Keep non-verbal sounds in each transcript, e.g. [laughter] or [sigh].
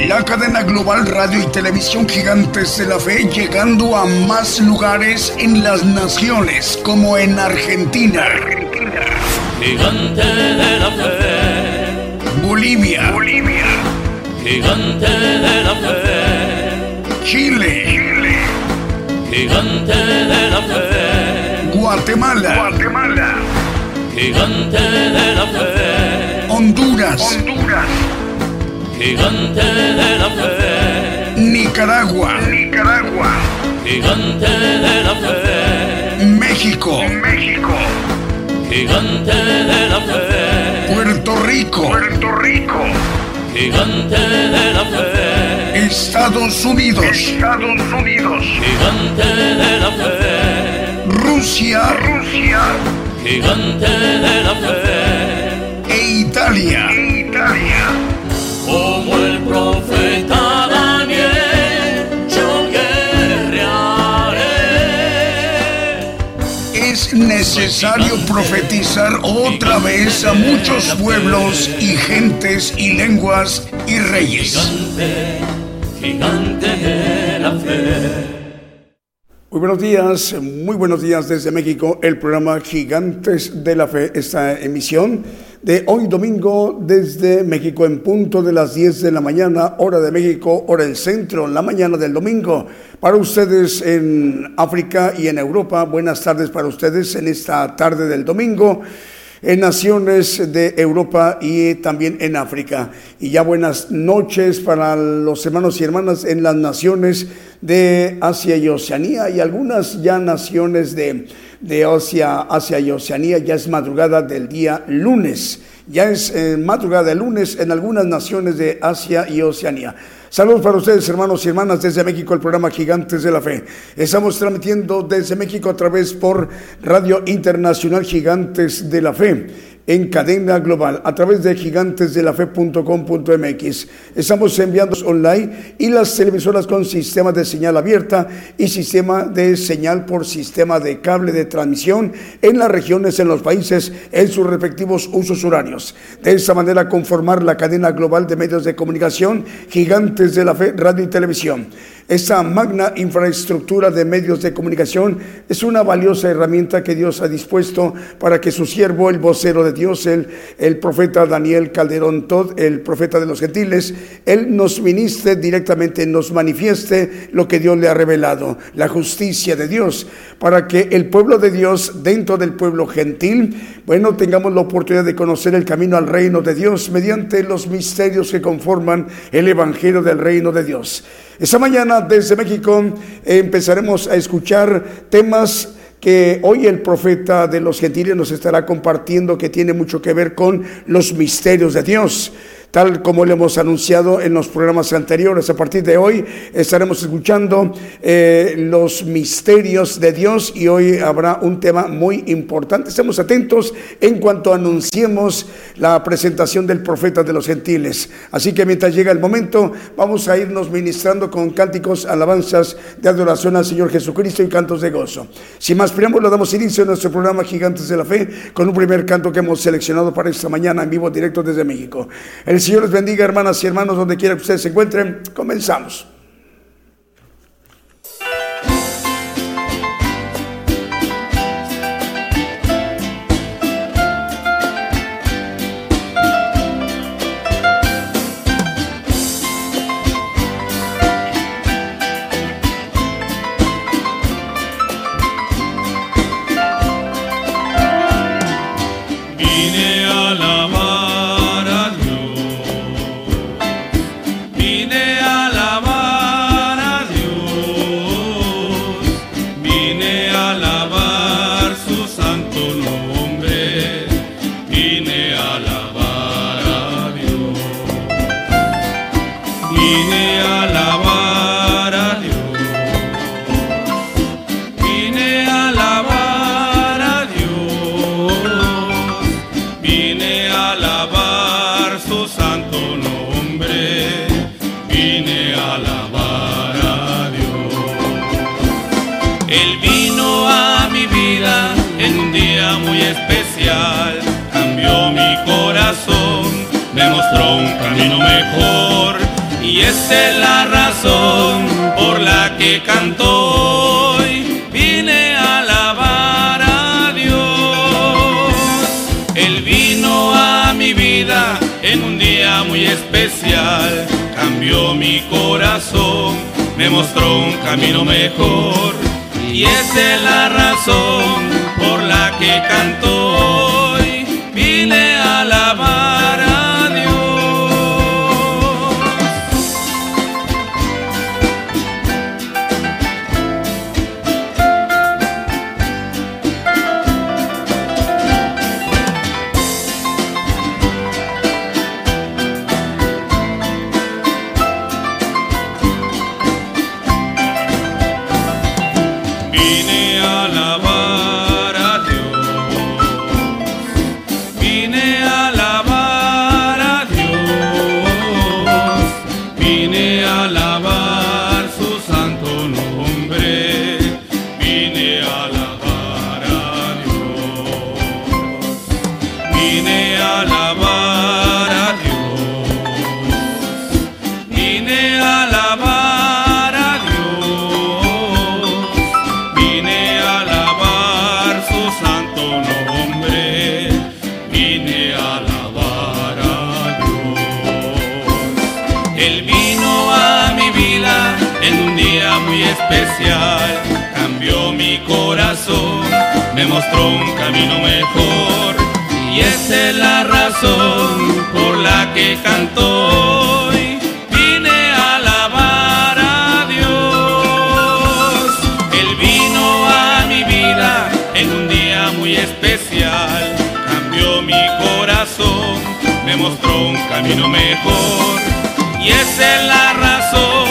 La cadena global radio y televisión gigantes de la fe llegando a más lugares en las naciones como en Argentina. Gigante de la fe. Bolivia. Bolivia. Gigante de la fe. Chile. Chile. Gigante de la fe. Guatemala. Guatemala. Gigante de la fe. Honduras. Honduras. Gigante de la fe. Nicaragua. Nicaragua. Gigante de la fe. México. México. Gigante de la fe. Puerto Rico. Puerto Rico. Gigante de la fe. Estados Unidos. Estados Unidos. Gigante de la fe. Rusia. Rusia. Gigante de la fe. E Italia. Italia. Como el profeta Daniel, yo guerrearé. Es necesario profetizar otra vez a muchos pueblos y gentes y lenguas y reyes. Gigante, gigante de la fe. Muy buenos días, muy buenos días desde México, el programa Gigantes de la Fe, esta emisión de hoy domingo desde México en punto de las 10 de la mañana, hora de México, hora del centro, la mañana del domingo. Para ustedes en África y en Europa, buenas tardes para ustedes en esta tarde del domingo en naciones de Europa y también en África. Y ya buenas noches para los hermanos y hermanas en las naciones de Asia y Oceanía y algunas ya naciones de, de Asia, Asia y Oceanía. Ya es madrugada del día lunes. Ya es eh, madrugada del lunes en algunas naciones de Asia y Oceanía. Saludos para ustedes, hermanos y hermanas, desde México, el programa Gigantes de la Fe. Estamos transmitiendo desde México a través por Radio Internacional Gigantes de la Fe en cadena global a través de gigantesdelafe.com.mx. Estamos enviando online y las televisoras con sistema de señal abierta y sistema de señal por sistema de cable de transmisión en las regiones, en los países, en sus respectivos usos horarios. De esta manera conformar la cadena global de medios de comunicación Gigantes de la Fe, Radio y Televisión. Esta magna infraestructura de medios de comunicación es una valiosa herramienta que Dios ha dispuesto para que su siervo, el vocero de Dios, el, el profeta Daniel Calderón Todd, el profeta de los gentiles, él nos ministre directamente, nos manifieste lo que Dios le ha revelado, la justicia de Dios, para que el pueblo de Dios, dentro del pueblo gentil, bueno, tengamos la oportunidad de conocer el camino al reino de Dios mediante los misterios que conforman el evangelio del reino de Dios. Esta mañana desde México empezaremos a escuchar temas que hoy el profeta de los gentiles nos estará compartiendo que tiene mucho que ver con los misterios de Dios tal como le hemos anunciado en los programas anteriores. A partir de hoy estaremos escuchando eh, los misterios de Dios y hoy habrá un tema muy importante. Estemos atentos en cuanto anunciemos la presentación del profeta de los gentiles. Así que mientras llega el momento, vamos a irnos ministrando con cánticos, alabanzas de adoración al Señor Jesucristo y cantos de gozo. Sin más preámbulos, damos inicio a nuestro programa Gigantes de la Fe con un primer canto que hemos seleccionado para esta mañana en vivo directo desde México. El Señor les bendiga, hermanas y hermanos, donde quiera que ustedes se encuentren. Comenzamos. Es la razón por la que canto hoy. Vine a alabar a Dios. Él vino a mi vida en un día muy especial, cambió mi corazón, me mostró un camino mejor. Y esa es la razón por la que canto que canto hoy. Vine a alabar a Dios. Él vino a mi vida en un día muy especial. Cambió mi corazón, me mostró un camino mejor. Y esa es la razón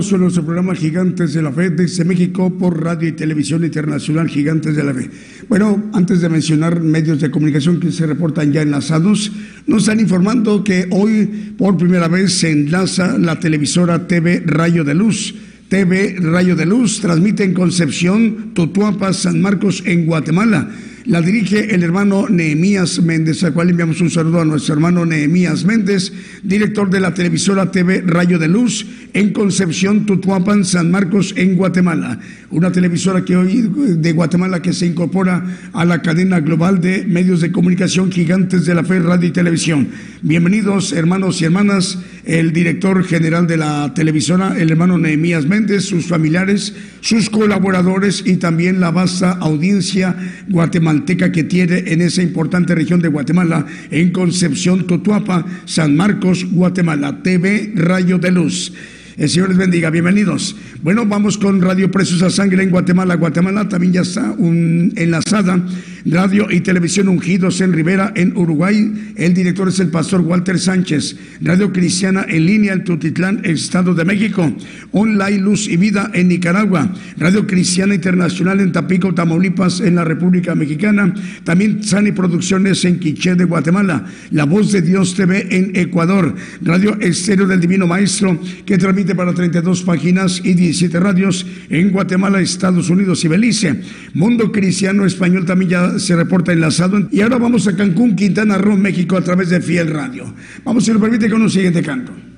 Continuamos con nuestro programa Gigantes de la Fe desde México por Radio y Televisión Internacional Gigantes de la Fe. Bueno, antes de mencionar medios de comunicación que se reportan ya enlazados, nos están informando que hoy por primera vez se enlaza la televisora TV Rayo de Luz. TV Rayo de Luz transmite en Concepción, Tutuapa, San Marcos, en Guatemala. La dirige el hermano Nehemías Méndez, al cual enviamos un saludo a nuestro hermano Nehemías Méndez, director de la televisora TV Rayo de Luz en Concepción, Tutuapan, San Marcos, en Guatemala. Una televisora que hoy de Guatemala que se incorpora a la cadena global de medios de comunicación gigantes de la fe, radio y televisión. Bienvenidos, hermanos y hermanas, el director general de la televisora, el hermano Nehemías Méndez, sus familiares, sus colaboradores y también la vasta audiencia guatemalteca que tiene en esa importante región de Guatemala, en Concepción, Totuapa, San Marcos, Guatemala, TV Rayo de Luz. El Señor les bendiga, bienvenidos. Bueno, vamos con Radio Preciosa Sangre en Guatemala. Guatemala también ya está un, enlazada. Radio y Televisión Ungidos en Rivera, en Uruguay. El director es el pastor Walter Sánchez. Radio Cristiana en línea en Tutitlán, Estado de México. Online Luz y Vida en Nicaragua. Radio Cristiana Internacional en Tapico, Tamaulipas, en la República Mexicana. También Sani Producciones en Quiché de Guatemala. La Voz de Dios TV en Ecuador. Radio Estéreo del Divino Maestro, que transmite para 32 páginas y 17 radios en Guatemala, Estados Unidos y Belice. Mundo Cristiano Español también ya se reporta enlazado. Y ahora vamos a Cancún, Quintana Roo, México, a través de Fiel Radio. Vamos, si lo permite, con un siguiente canto.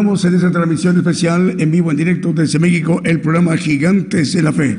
Continuamos en esta transmisión especial en vivo, en directo desde México, el programa Gigantes de la Fe.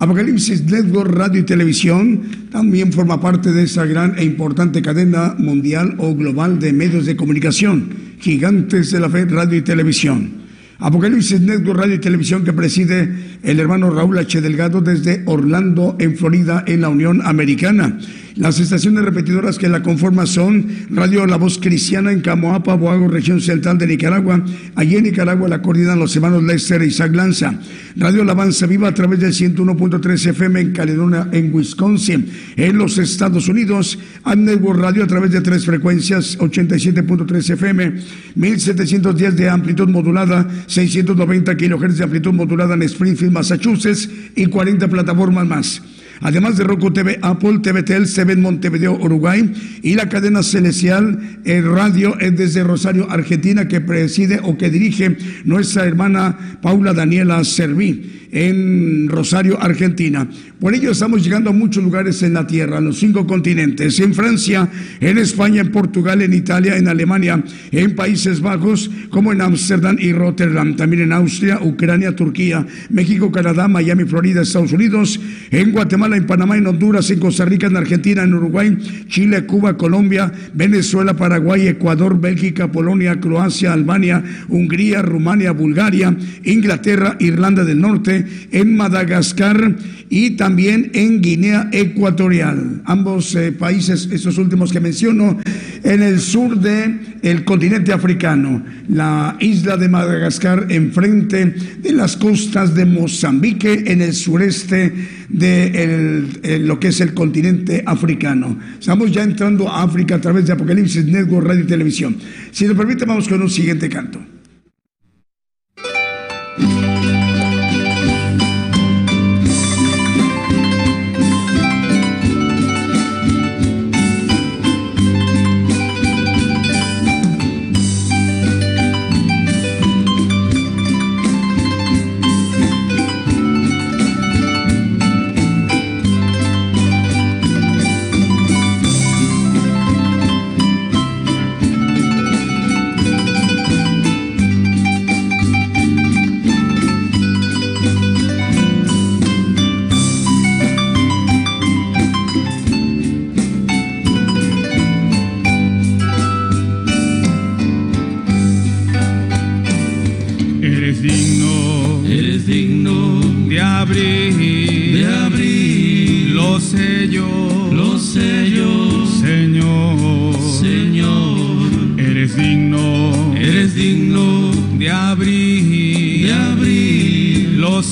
Apocalipsis Network Radio y Televisión también forma parte de esa gran e importante cadena mundial o global de medios de comunicación, Gigantes de la Fe Radio y Televisión. Apocalipsis Network Radio y Televisión que preside el hermano Raúl H. Delgado desde Orlando, en Florida, en la Unión Americana. Las estaciones repetidoras que la conforman son Radio La Voz Cristiana en Camoapa, Boago, región central de Nicaragua. Allí en Nicaragua la coordinan los hermanos Lester y Isaac Lanza. Radio Alabanza Viva a través del 101.3 FM en Caledonia, en Wisconsin. En los Estados Unidos, Network Radio a través de tres frecuencias, 87.3 FM, 1710 de amplitud modulada, 690 kHz de amplitud modulada en Springfield, Massachusetts y 40 plataformas más además de Roku TV, Apple, TVTel, Seven Montevideo, Uruguay y la cadena Celestial el Radio desde Rosario, Argentina, que preside o que dirige nuestra hermana Paula Daniela Serví en Rosario, Argentina. Por ello estamos llegando a muchos lugares en la tierra, en los cinco continentes, en Francia, en España, en Portugal, en Italia, en Alemania, en Países Bajos, como en Ámsterdam y Rotterdam, también en Austria, Ucrania, Turquía, México, Canadá, Miami, Florida, Estados Unidos, en Guatemala, en Panamá, en Honduras, en Costa Rica, en Argentina, en Uruguay, Chile, Cuba, Colombia, Venezuela, Paraguay, Ecuador, Bélgica, Polonia, Croacia, Albania, Hungría, Rumania, Bulgaria, Inglaterra, Irlanda del Norte, en Madagascar y también en Guinea Ecuatorial. Ambos eh, países, estos últimos que menciono, en el sur del el continente africano, la isla de Madagascar enfrente de las costas de Mozambique en el sureste de lo que es el continente africano. Estamos ya entrando a África a través de Apocalipsis Network Radio y Televisión. Si nos permite, vamos con un siguiente canto.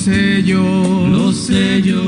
Señor, porque fuiste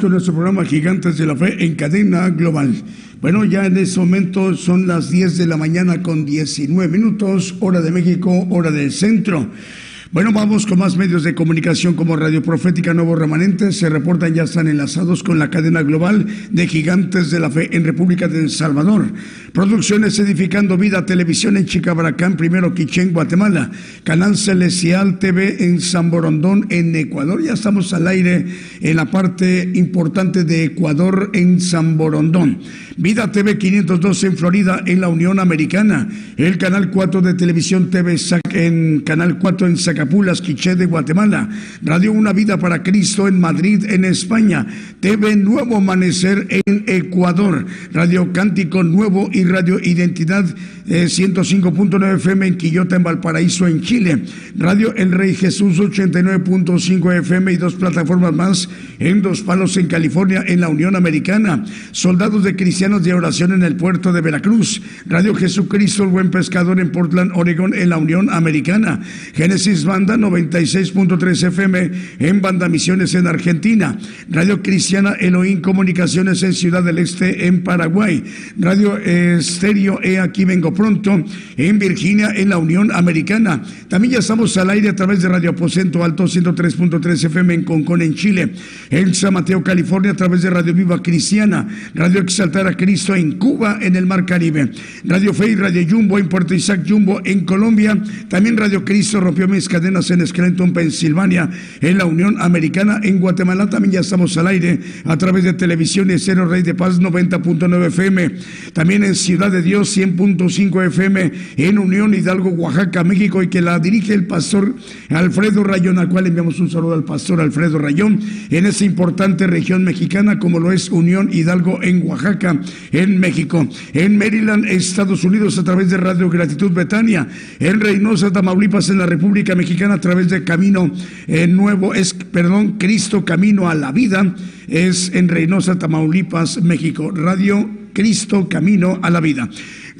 con nuestro programa Gigantes de la Fe en cadena global. Bueno, ya en este momento son las 10 de la mañana con 19 minutos, hora de México, hora del centro. Bueno, vamos con más medios de comunicación como Radio Profética Nuevo Remanente. Se reportan ya están enlazados con la cadena global de Gigantes de la Fe en República de El Salvador. Producciones Edificando Vida, Televisión en Chicabaracán, primero Quichén, Guatemala. Canal Celestial TV en San Borondón, en Ecuador. Ya estamos al aire en la parte importante de Ecuador, en San Borondón. Vida TV 512 en Florida, en la Unión Americana. El Canal 4 de Televisión TV en Canal 4 en Zacatecas Capulas, Quiché de Guatemala, Radio Una Vida para Cristo en Madrid, en España, TV Nuevo Amanecer en Ecuador, Radio Cántico Nuevo y Radio Identidad 105.9 eh, FM en Quillota, en Valparaíso, en Chile, Radio El Rey Jesús 89.5 FM y dos plataformas más en Dos Palos, en California, en la Unión Americana, Soldados de Cristianos de Oración en el puerto de Veracruz, Radio Jesucristo, el Buen Pescador en Portland, Oregon, en la Unión Americana, Génesis Banda 96.3 FM en Banda Misiones en Argentina, Radio Cristiana Elohim Comunicaciones en Ciudad del Este en Paraguay, Radio Estéreo E Aquí Vengo Pronto en Virginia en la Unión Americana. También ya estamos al aire a través de Radio Aposento Alto 103.3 FM en Concón en Chile, en San Mateo, California a través de Radio Viva Cristiana, Radio Exaltar Cristo en Cuba en el Mar Caribe, Radio Fe y Radio Jumbo en Puerto Isaac Jumbo en Colombia, también Radio Cristo rompió mis cadenas en Scranton, Pensilvania, en la Unión Americana, en Guatemala. También ya estamos al aire a través de televisión y Cero Rey de Paz 90.9 FM, también en Ciudad de Dios 100.5 FM, en Unión Hidalgo, Oaxaca, México, y que la dirige el pastor Alfredo Rayón, al cual enviamos un saludo al pastor Alfredo Rayón, en esa importante región mexicana como lo es Unión Hidalgo en Oaxaca, en México, en Maryland, Estados Unidos, a través de Radio Gratitud Betania, en Reynosa, Tamaulipas, en la República Mexicana, a través de Camino eh, Nuevo, es, perdón, Cristo Camino a la Vida, es en Reynosa, Tamaulipas, México. Radio Cristo Camino a la Vida.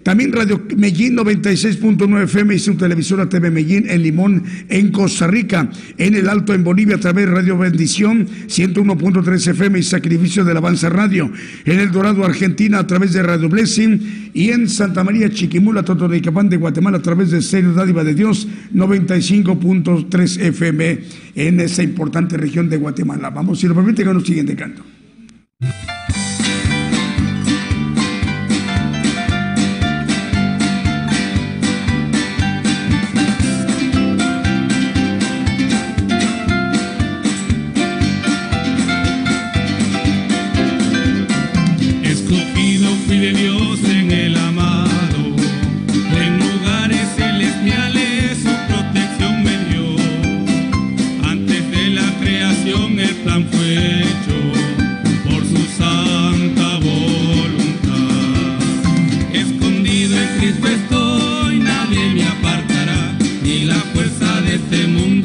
También Radio Medellín 96.9 FM y su televisora TV Medellín en Limón, en Costa Rica. En el Alto, en Bolivia, a través de Radio Bendición 101.3 FM y Sacrificio del Avanza Radio. En El Dorado, Argentina, a través de Radio Blessing. Y en Santa María, Chiquimula, Totonicapán de Guatemala, a través de Serio Dádiva de Dios 95.3 FM en esa importante región de Guatemala. Vamos, si lo permite, con el siguiente canto. Escondido en Cristo estoy.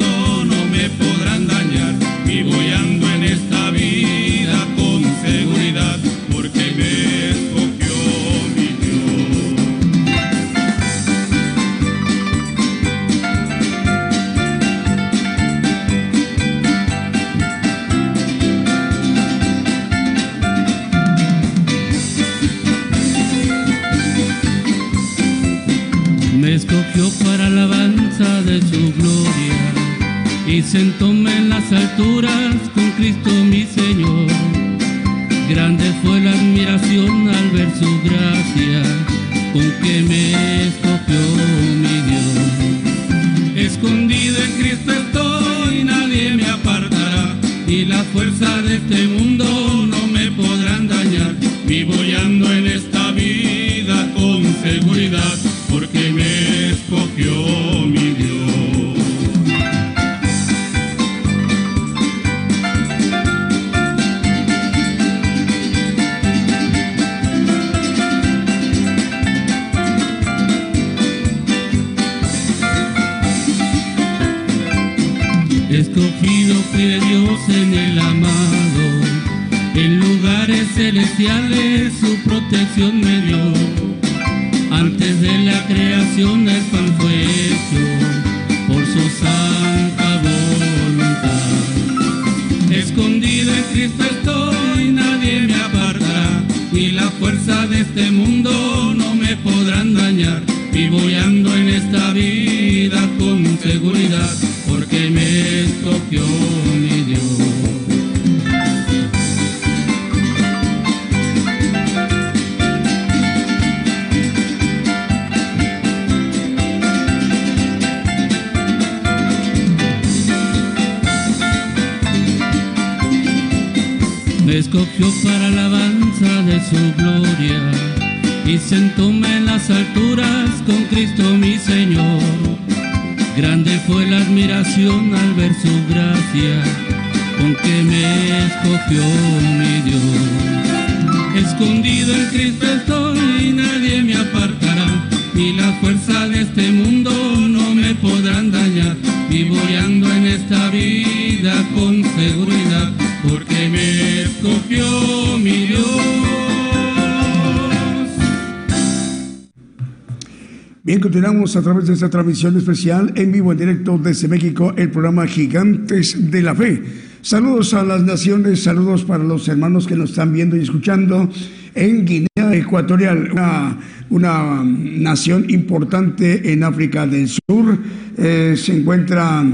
A través de esta transmisión especial en vivo, en directo desde México, el programa Gigantes de la Fe. Saludos a las naciones, saludos para los hermanos que nos están viendo y escuchando en Guinea Ecuatorial, una, una nación importante en África del Sur. Eh, se encuentra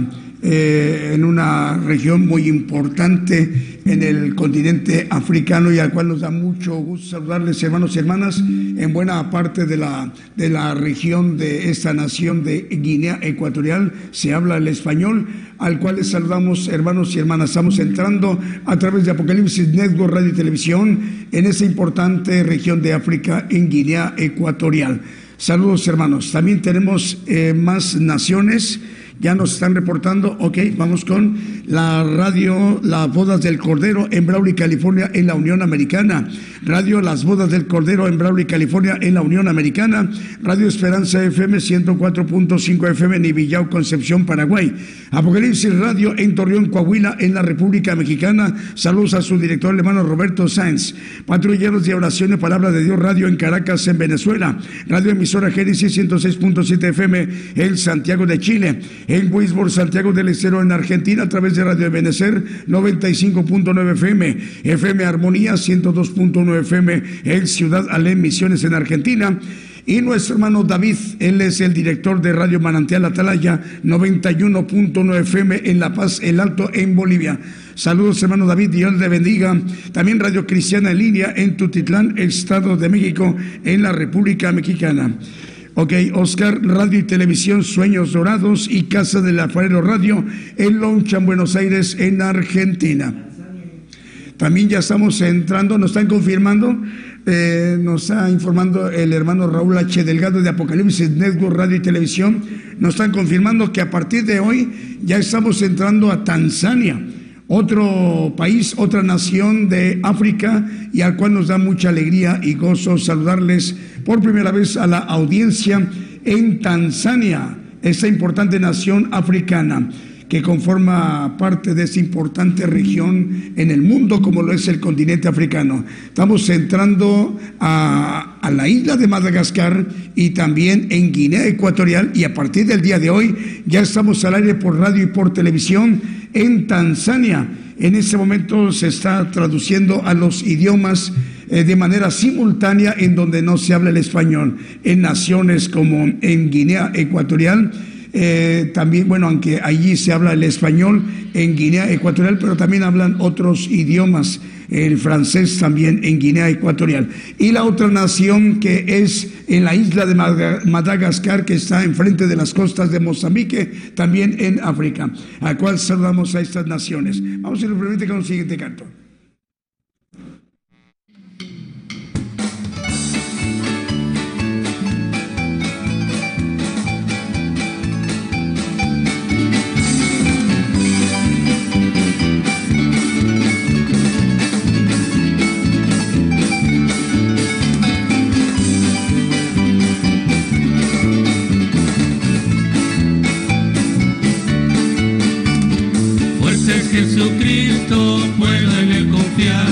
eh, en una región muy importante en el continente africano y al cual nos da mucho gusto saludarles hermanos y hermanas en buena parte de la, de la región de esta nación de Guinea Ecuatorial. Se habla el español al cual les saludamos hermanos y hermanas. Estamos entrando a través de Apocalipsis Network Radio y Televisión en esa importante región de África en Guinea Ecuatorial. Saludos hermanos. También tenemos eh, más naciones. Ya nos están reportando, ok, vamos con la radio Las Bodas del Cordero en Brawley, California, en la Unión Americana. Radio Las Bodas del Cordero en Brawley, California, en la Unión Americana. Radio Esperanza FM 104.5 FM en Ibillau, Concepción, Paraguay. Apocalipsis Radio en Torreón, Coahuila, en la República Mexicana. Saludos a su director hermano Roberto Sáenz. Patrulleros de Oración y Palabra de Dios Radio en Caracas, en Venezuela. Radio Emisora Génesis 106.7 FM en Santiago de Chile en Wisborne, Santiago del Estero, en Argentina, a través de Radio Benecer 95.9 FM, FM Armonía 102.9 FM en Ciudad Alén, Misiones en Argentina. Y nuestro hermano David, él es el director de Radio Manantial Atalaya 91.9 FM en La Paz, El Alto, en Bolivia. Saludos, hermano David, Dios le bendiga. También Radio Cristiana en línea en Tutitlán, Estado de México, en la República Mexicana. Ok, Oscar, Radio y Televisión Sueños Dorados y Casa del Alfarero Radio en Lonchan, Buenos Aires, en Argentina. También ya estamos entrando, nos están confirmando, eh, nos está informando el hermano Raúl H. Delgado de Apocalipsis Network Radio y Televisión, nos están confirmando que a partir de hoy ya estamos entrando a Tanzania otro país, otra nación de África y al cual nos da mucha alegría y gozo saludarles por primera vez a la audiencia en Tanzania, esa importante nación africana que conforma parte de esa importante región en el mundo como lo es el continente africano. Estamos entrando a, a, la isla de Madagascar y también en Guinea Ecuatorial y a partir del día de hoy ya estamos al aire por radio y por televisión en Tanzania. En ese momento se está traduciendo a los idiomas eh, de manera simultánea en donde no se habla el español, en naciones como en Guinea Ecuatorial. Eh, también, bueno, aunque allí se habla el español en Guinea Ecuatorial, pero también hablan otros idiomas, el francés también en Guinea Ecuatorial. Y la otra nación que es en la isla de Madagascar, que está enfrente de las costas de Mozambique, también en África, a cual saludamos a estas naciones. Vamos, si lo permite, con el siguiente canto. Jesucristo, puedo en él confiar,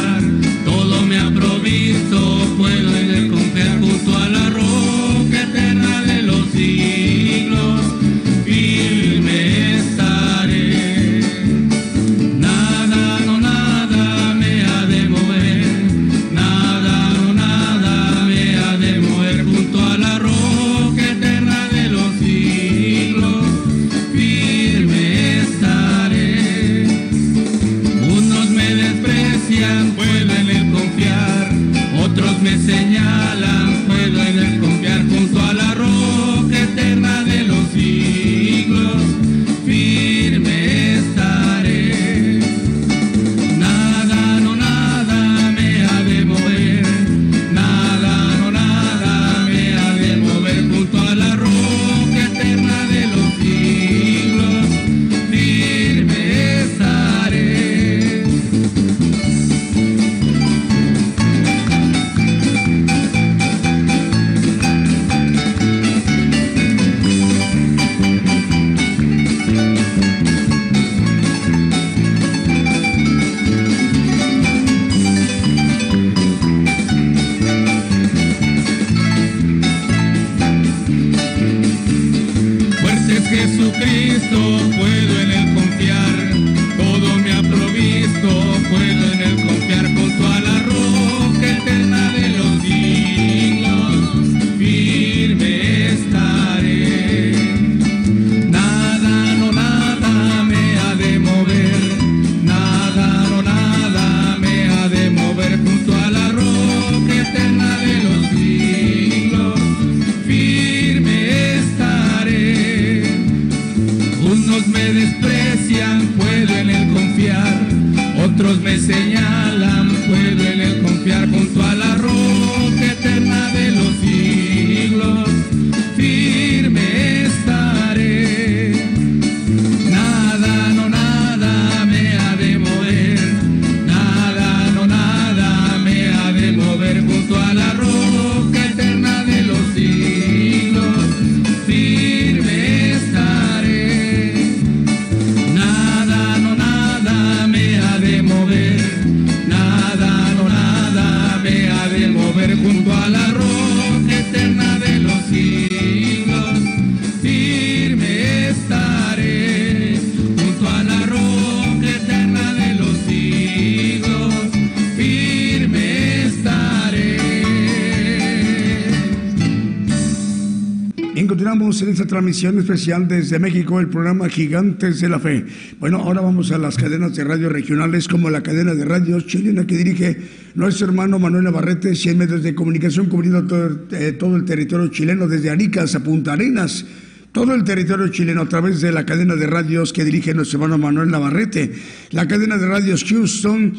transmisión especial desde México, el programa Gigantes de la Fe. Bueno, ahora vamos a las cadenas de radio regionales, como la cadena de radio chilena que dirige nuestro hermano Manuel Navarrete, 100 medios de comunicación cubriendo todo, eh, todo el territorio chileno, desde Arica hasta Punta Arenas. Todo el territorio chileno a través de la cadena de radios que dirige nuestro hermano Manuel Navarrete. La cadena de radios Houston,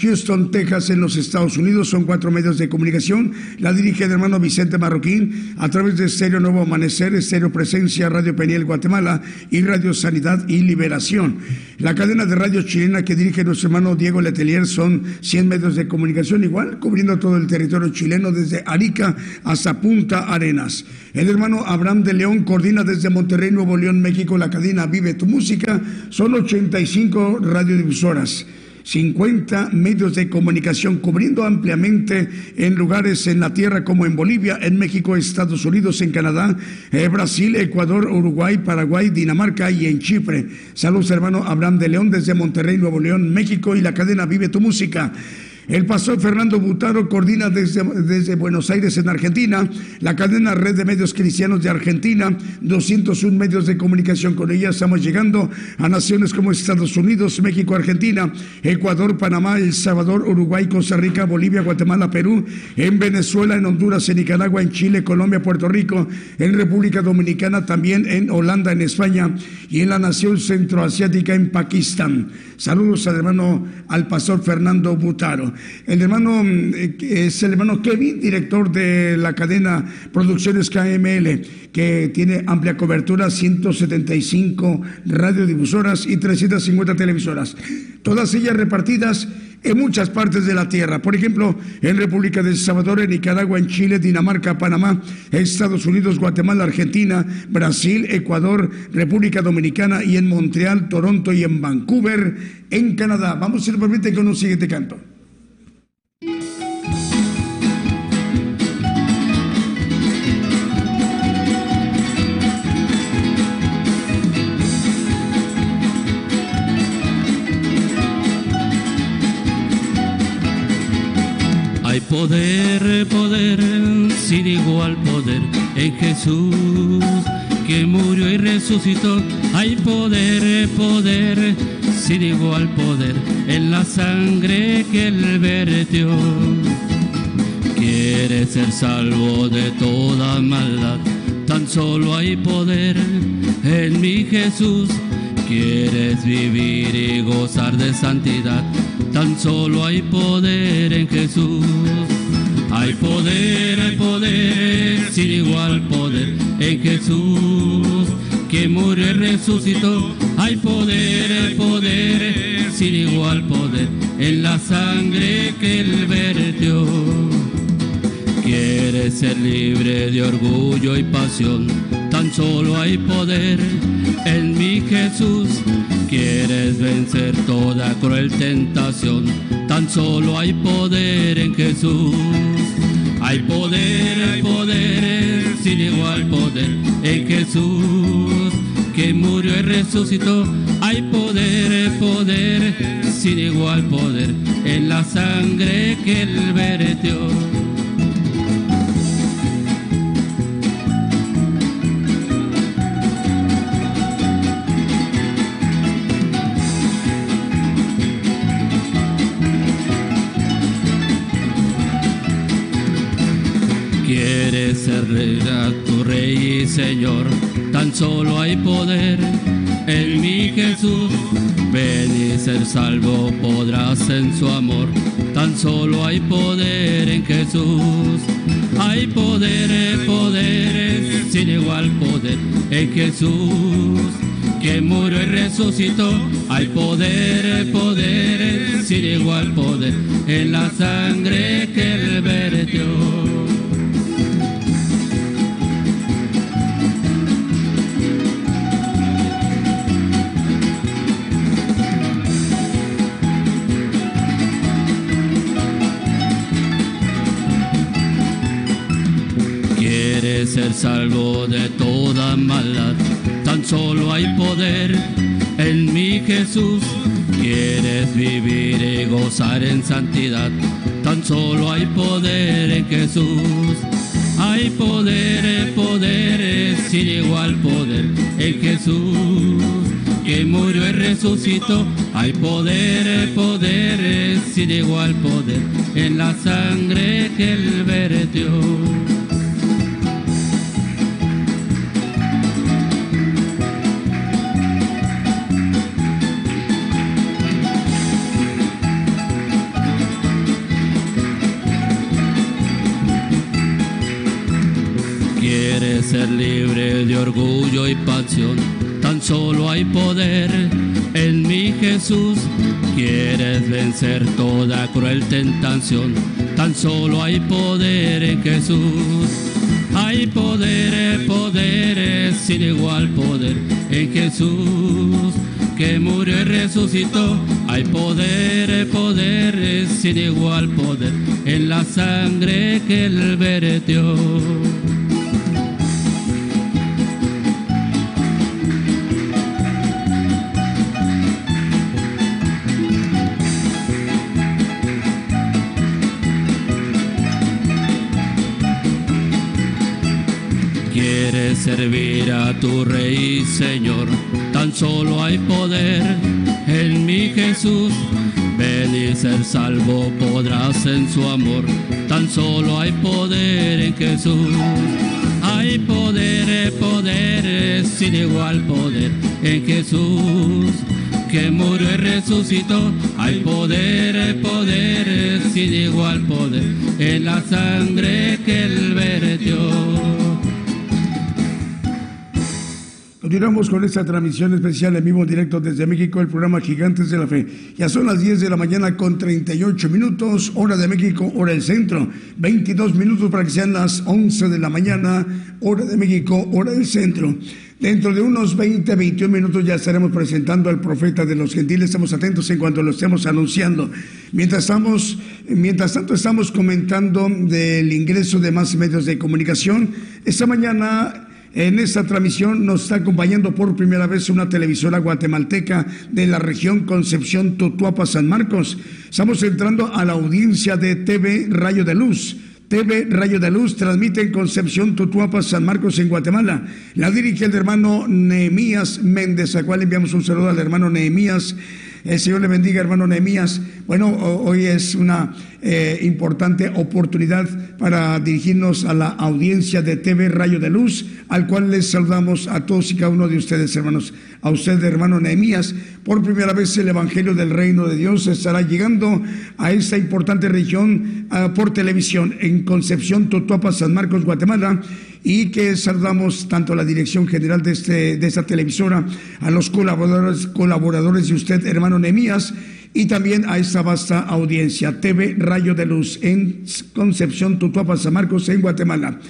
Houston, Texas, en los Estados Unidos, son cuatro medios de comunicación. La dirige el hermano Vicente Marroquín a través de Estéreo Nuevo Amanecer, Estéreo Presencia, Radio Peniel Guatemala y Radio Sanidad y Liberación. La cadena de radios chilena que dirige nuestro hermano Diego Letelier son 100 medios de comunicación igual, cubriendo todo el territorio chileno desde Arica hasta Punta Arenas. El hermano Abraham de León coordina desde Monterrey, Nuevo León, México, la cadena Vive tu Música. Son 85 radiodifusoras. 50 medios de comunicación cubriendo ampliamente en lugares en la tierra como en Bolivia, en México, Estados Unidos, en Canadá, eh, Brasil, Ecuador, Uruguay, Paraguay, Dinamarca y en Chipre. Saludos hermano Abraham de León desde Monterrey, Nuevo León, México y la cadena Vive tu Música. El pastor Fernando Butaro coordina desde, desde, Buenos Aires, en Argentina, la cadena Red de Medios Cristianos de Argentina, 201 medios de comunicación. Con ella estamos llegando a naciones como Estados Unidos, México, Argentina, Ecuador, Panamá, El Salvador, Uruguay, Costa Rica, Bolivia, Guatemala, Perú, en Venezuela, en Honduras, en Nicaragua, en Chile, Colombia, Puerto Rico, en República Dominicana, también en Holanda, en España y en la nación centroasiática, en Pakistán. Saludos al hermano, al pastor Fernando Butaro. El hermano es el hermano Kevin, director de la cadena Producciones KML, que tiene amplia cobertura, 175 radiodifusoras y 350 televisoras. Todas ellas repartidas en muchas partes de la tierra. Por ejemplo, en República de Salvador, en Nicaragua, en Chile, Dinamarca, Panamá, Estados Unidos, Guatemala, Argentina, Brasil, Ecuador, República Dominicana y en Montreal, Toronto y en Vancouver, en Canadá. Vamos simplemente con un siguiente canto. Poder, poder, sin igual poder en Jesús que murió y resucitó. Hay poder, poder, sin igual poder en la sangre que él vertió. Quieres ser salvo de toda maldad, tan solo hay poder en mi Jesús. Quieres vivir y gozar de santidad, tan solo hay poder en Jesús. Hay poder, hay poder, sin igual poder en Jesús, que murió y resucitó. Hay poder, hay poder, sin igual poder en la sangre que él vertió. Quieres ser libre de orgullo y pasión, tan solo hay poder en mi Jesús. Quieres vencer toda cruel tentación, tan solo hay poder en Jesús. Hay poder, hay poder, sin igual poder en Jesús, que murió y resucitó. Hay poder, poder, sin igual poder en la sangre que él vertió. Rey, tu rey y señor, tan solo hay poder en mi Jesús. Ven y ser salvo podrás en su amor, tan solo hay poder en Jesús. Hay poder, poder, sin igual poder en Jesús que murió y resucitó. Hay poder, poder, sin igual poder en la sangre que él vertió. Ser salvo de toda maldad tan solo hay poder en mi Jesús. Quieres vivir y gozar en santidad, tan solo hay poder en Jesús. Hay poder, poder, sin igual poder en Jesús, que murió y resucitó. Hay poder, poder, sin igual poder en la sangre que él vertió. Tan solo hay poder en mi Jesús. Quieres vencer toda cruel tentación. Tan solo hay poder en Jesús. Hay poder, poder, sin igual poder en Jesús que murió y resucitó. Hay poder, poder, sin igual poder en la sangre que él vertió. Servir a tu Rey Señor. Tan solo hay poder en mi Jesús. Ven y ser salvo podrás en su amor. Tan solo hay poder en Jesús. Hay poder, poder, sin igual poder en Jesús. Que murió y resucitó. Hay poder, poder, sin igual poder en la sangre que él vertió. Continuamos con esta transmisión especial en vivo directo desde México, el programa Gigantes de la Fe. Ya son las 10 de la mañana con 38 minutos, hora de México, hora del centro. 22 minutos para que sean las 11 de la mañana, hora de México, hora del centro. Dentro de unos 20, 21 minutos ya estaremos presentando al profeta de los gentiles. Estamos atentos en cuanto lo estemos anunciando. Mientras, estamos, mientras tanto, estamos comentando del ingreso de más medios de comunicación. Esta mañana en esta transmisión nos está acompañando por primera vez una televisora guatemalteca de la región Concepción Totuapa San Marcos. Estamos entrando a la audiencia de TV Rayo de Luz. TV Rayo de Luz transmite en Concepción Totuapa San Marcos en Guatemala. La dirige el hermano Nehemías Méndez, a cual enviamos un saludo al hermano Nehemías el Señor le bendiga, hermano Nehemías. Bueno, hoy es una eh, importante oportunidad para dirigirnos a la audiencia de TV Rayo de Luz, al cual les saludamos a todos y cada uno de ustedes, hermanos. A usted, hermano Nehemías, por primera vez el Evangelio del Reino de Dios estará llegando a esta importante región ah, por televisión en Concepción, Totuapa, San Marcos, Guatemala y que saludamos tanto a la dirección general de, este, de esta televisora, a los colaboradores, colaboradores de usted, hermano Nemías, y también a esta vasta audiencia, TV Rayo de Luz en Concepción, Tutuapa, San Marcos, en Guatemala.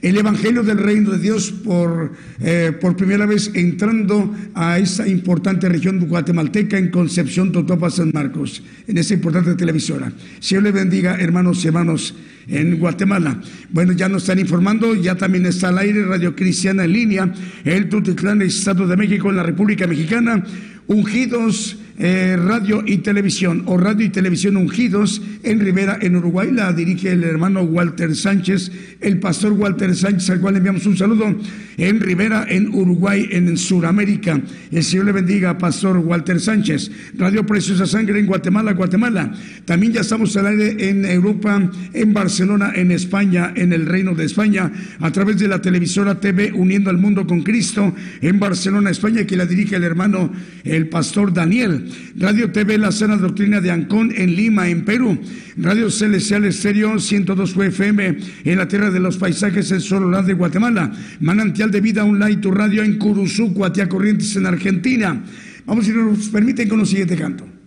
El Evangelio del Reino de Dios por, eh, por primera vez entrando a esa importante región guatemalteca en Concepción, Totopa, San Marcos, en esa importante televisora. Señor le bendiga, hermanos y hermanos en Guatemala. Bueno, ya nos están informando, ya también está al aire Radio Cristiana en línea, el Tutitlán, Estado de México, en la República Mexicana, ungidos eh, Radio y Televisión o Radio y Televisión Ungidos en Rivera, en Uruguay. La dirige el hermano Walter Sánchez, el pastor Walter Sánchez, al cual le enviamos un saludo en Rivera, en Uruguay, en Sudamérica. El Señor le bendiga, pastor Walter Sánchez. Radio Preciosa Sangre en Guatemala, Guatemala. También ya estamos al aire en Europa, en Barcelona, en España, en el Reino de España, a través de la televisora TV Uniendo al Mundo con Cristo en Barcelona, España, que la dirige el hermano, el pastor Daniel. Radio TV La Sana Doctrina de Ancón en Lima, en Perú. Radio Celestial Estéreo 102 FM en la Tierra de los Paisajes en Sololá de Guatemala. Manantial de Vida Online, tu radio en Curuzú, Cuatia Corrientes en Argentina. Vamos, si nos permiten, con el siguiente canto.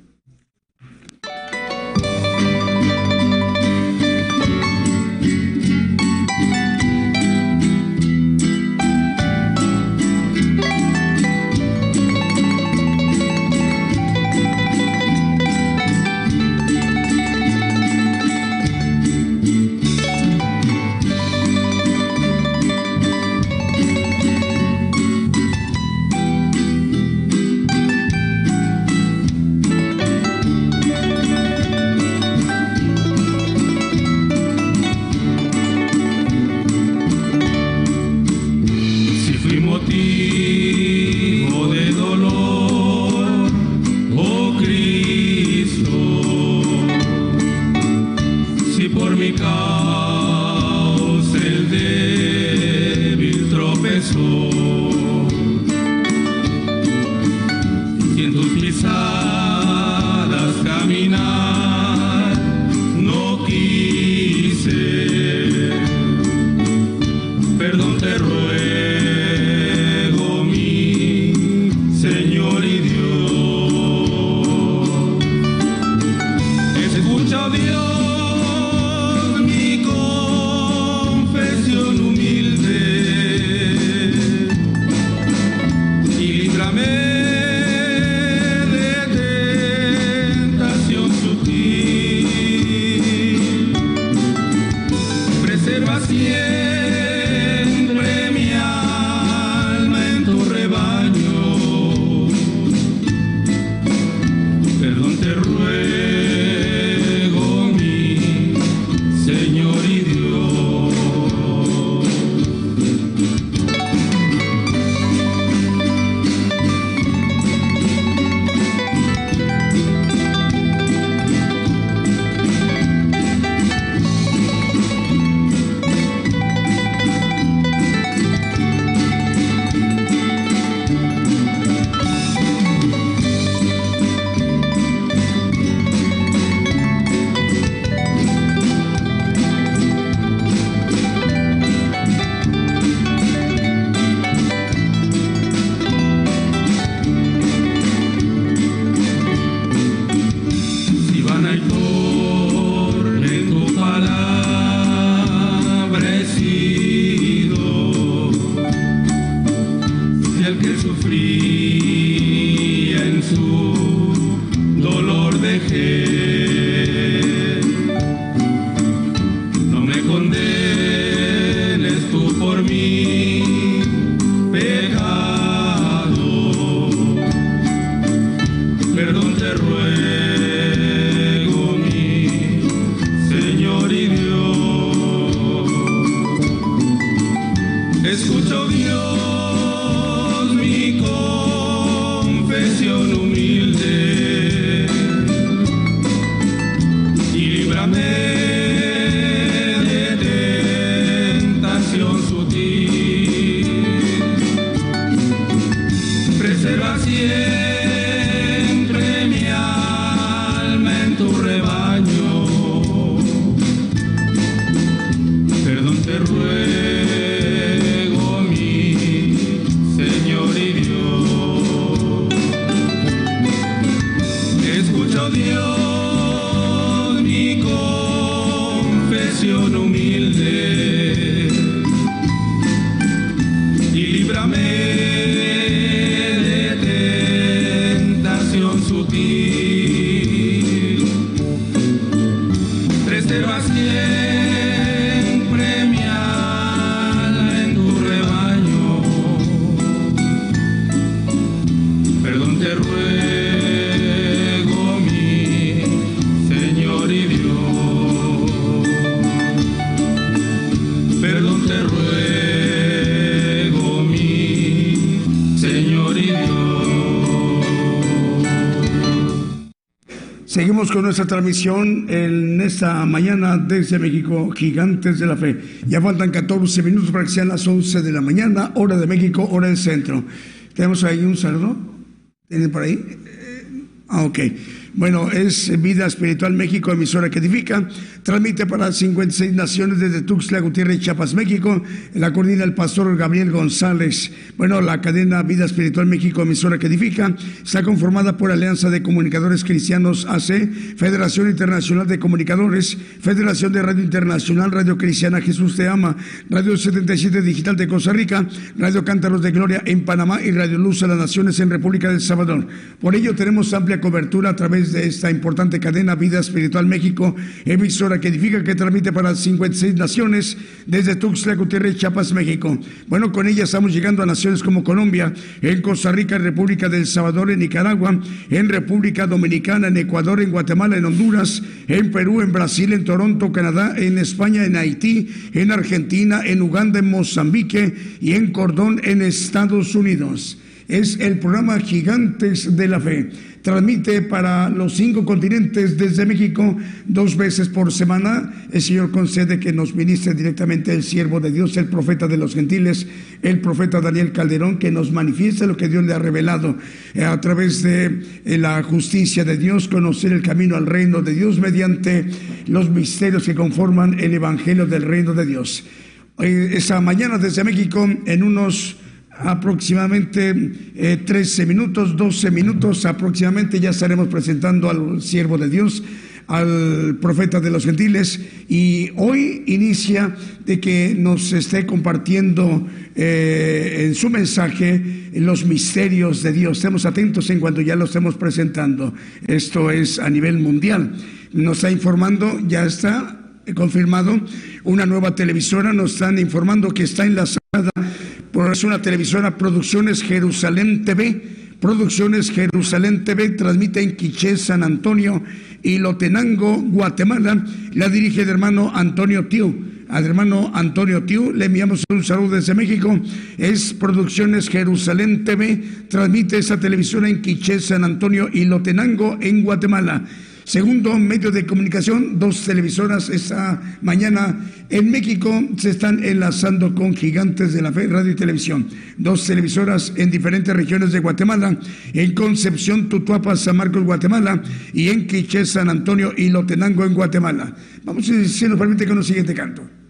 Con nuestra transmisión en esta mañana desde México, Gigantes de la Fe. Ya faltan 14 minutos para que sean las 11 de la mañana, hora de México, hora del centro. Tenemos ahí un saludo. ¿Tienen por ahí? Ah, ok. Bueno, es Vida Espiritual México, emisora que edifica. Transmite para 56 naciones desde Tuxtla Gutiérrez, Chiapas, México. La coordina el pastor Gabriel González. Bueno, la cadena Vida Espiritual México, emisora que edifica, está conformada por Alianza de Comunicadores Cristianos AC, Federación Internacional de Comunicadores, Federación de Radio Internacional, Radio Cristiana Jesús Te Ama, Radio 77 Digital de Costa Rica, Radio Cántaros de Gloria en Panamá y Radio Luz a las Naciones en República del Salvador. Por ello tenemos amplia cobertura a través de esta importante cadena Vida Espiritual México, emisora que edifica, que transmite para 56 naciones desde Tuxtla Gutiérrez, Chiapas, México. Bueno, con ella estamos llegando a naciones como Colombia, en Costa Rica, en República del Salvador, en Nicaragua, en República Dominicana, en Ecuador, en Guatemala, en Honduras, en Perú, en Brasil, en Toronto, Canadá, en España, en Haití, en Argentina, en Uganda, en Mozambique y en Cordón, en Estados Unidos. Es el programa Gigantes de la Fe transmite para los cinco continentes desde México dos veces por semana. El Señor concede que nos ministre directamente el siervo de Dios, el profeta de los gentiles, el profeta Daniel Calderón, que nos manifieste lo que Dios le ha revelado eh, a través de eh, la justicia de Dios, conocer el camino al reino de Dios mediante los misterios que conforman el Evangelio del reino de Dios. Eh, esa mañana desde México, en unos aproximadamente 13 eh, minutos, 12 minutos aproximadamente ya estaremos presentando al siervo de Dios, al profeta de los gentiles y hoy inicia de que nos esté compartiendo eh, en su mensaje los misterios de Dios. Estemos atentos en cuanto ya lo estemos presentando. Esto es a nivel mundial. Nos está informando, ya está confirmado, una nueva televisora, nos están informando que está enlazada por una televisora Producciones Jerusalén TV. Producciones Jerusalén TV transmite en Quiché, San Antonio y Lotenango, Guatemala. La dirige el hermano Antonio Tiu. Al hermano Antonio Tiu le enviamos un saludo desde México. Es Producciones Jerusalén TV. Transmite esa televisora en Quiché, San Antonio y Lotenango en Guatemala. Segundo medio de comunicación, dos televisoras esta mañana en México se están enlazando con gigantes de la fe, radio y televisión. Dos televisoras en diferentes regiones de Guatemala, en Concepción, Tutuapa, San Marcos, Guatemala, y en Quiché, San Antonio y Lotenango, en Guatemala. Vamos, si nos permite, con el siguiente canto.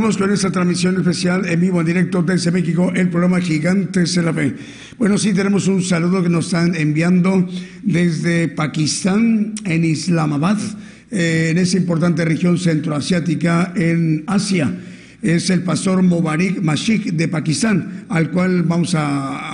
Seguimos con esta transmisión especial en vivo, en directo desde México, el programa Gigantes de la Fe. Bueno, sí, tenemos un saludo que nos están enviando desde Pakistán, en Islamabad, eh, en esa importante región centroasiática en Asia. Es el pastor Mubarak Mashik de Pakistán, al cual vamos a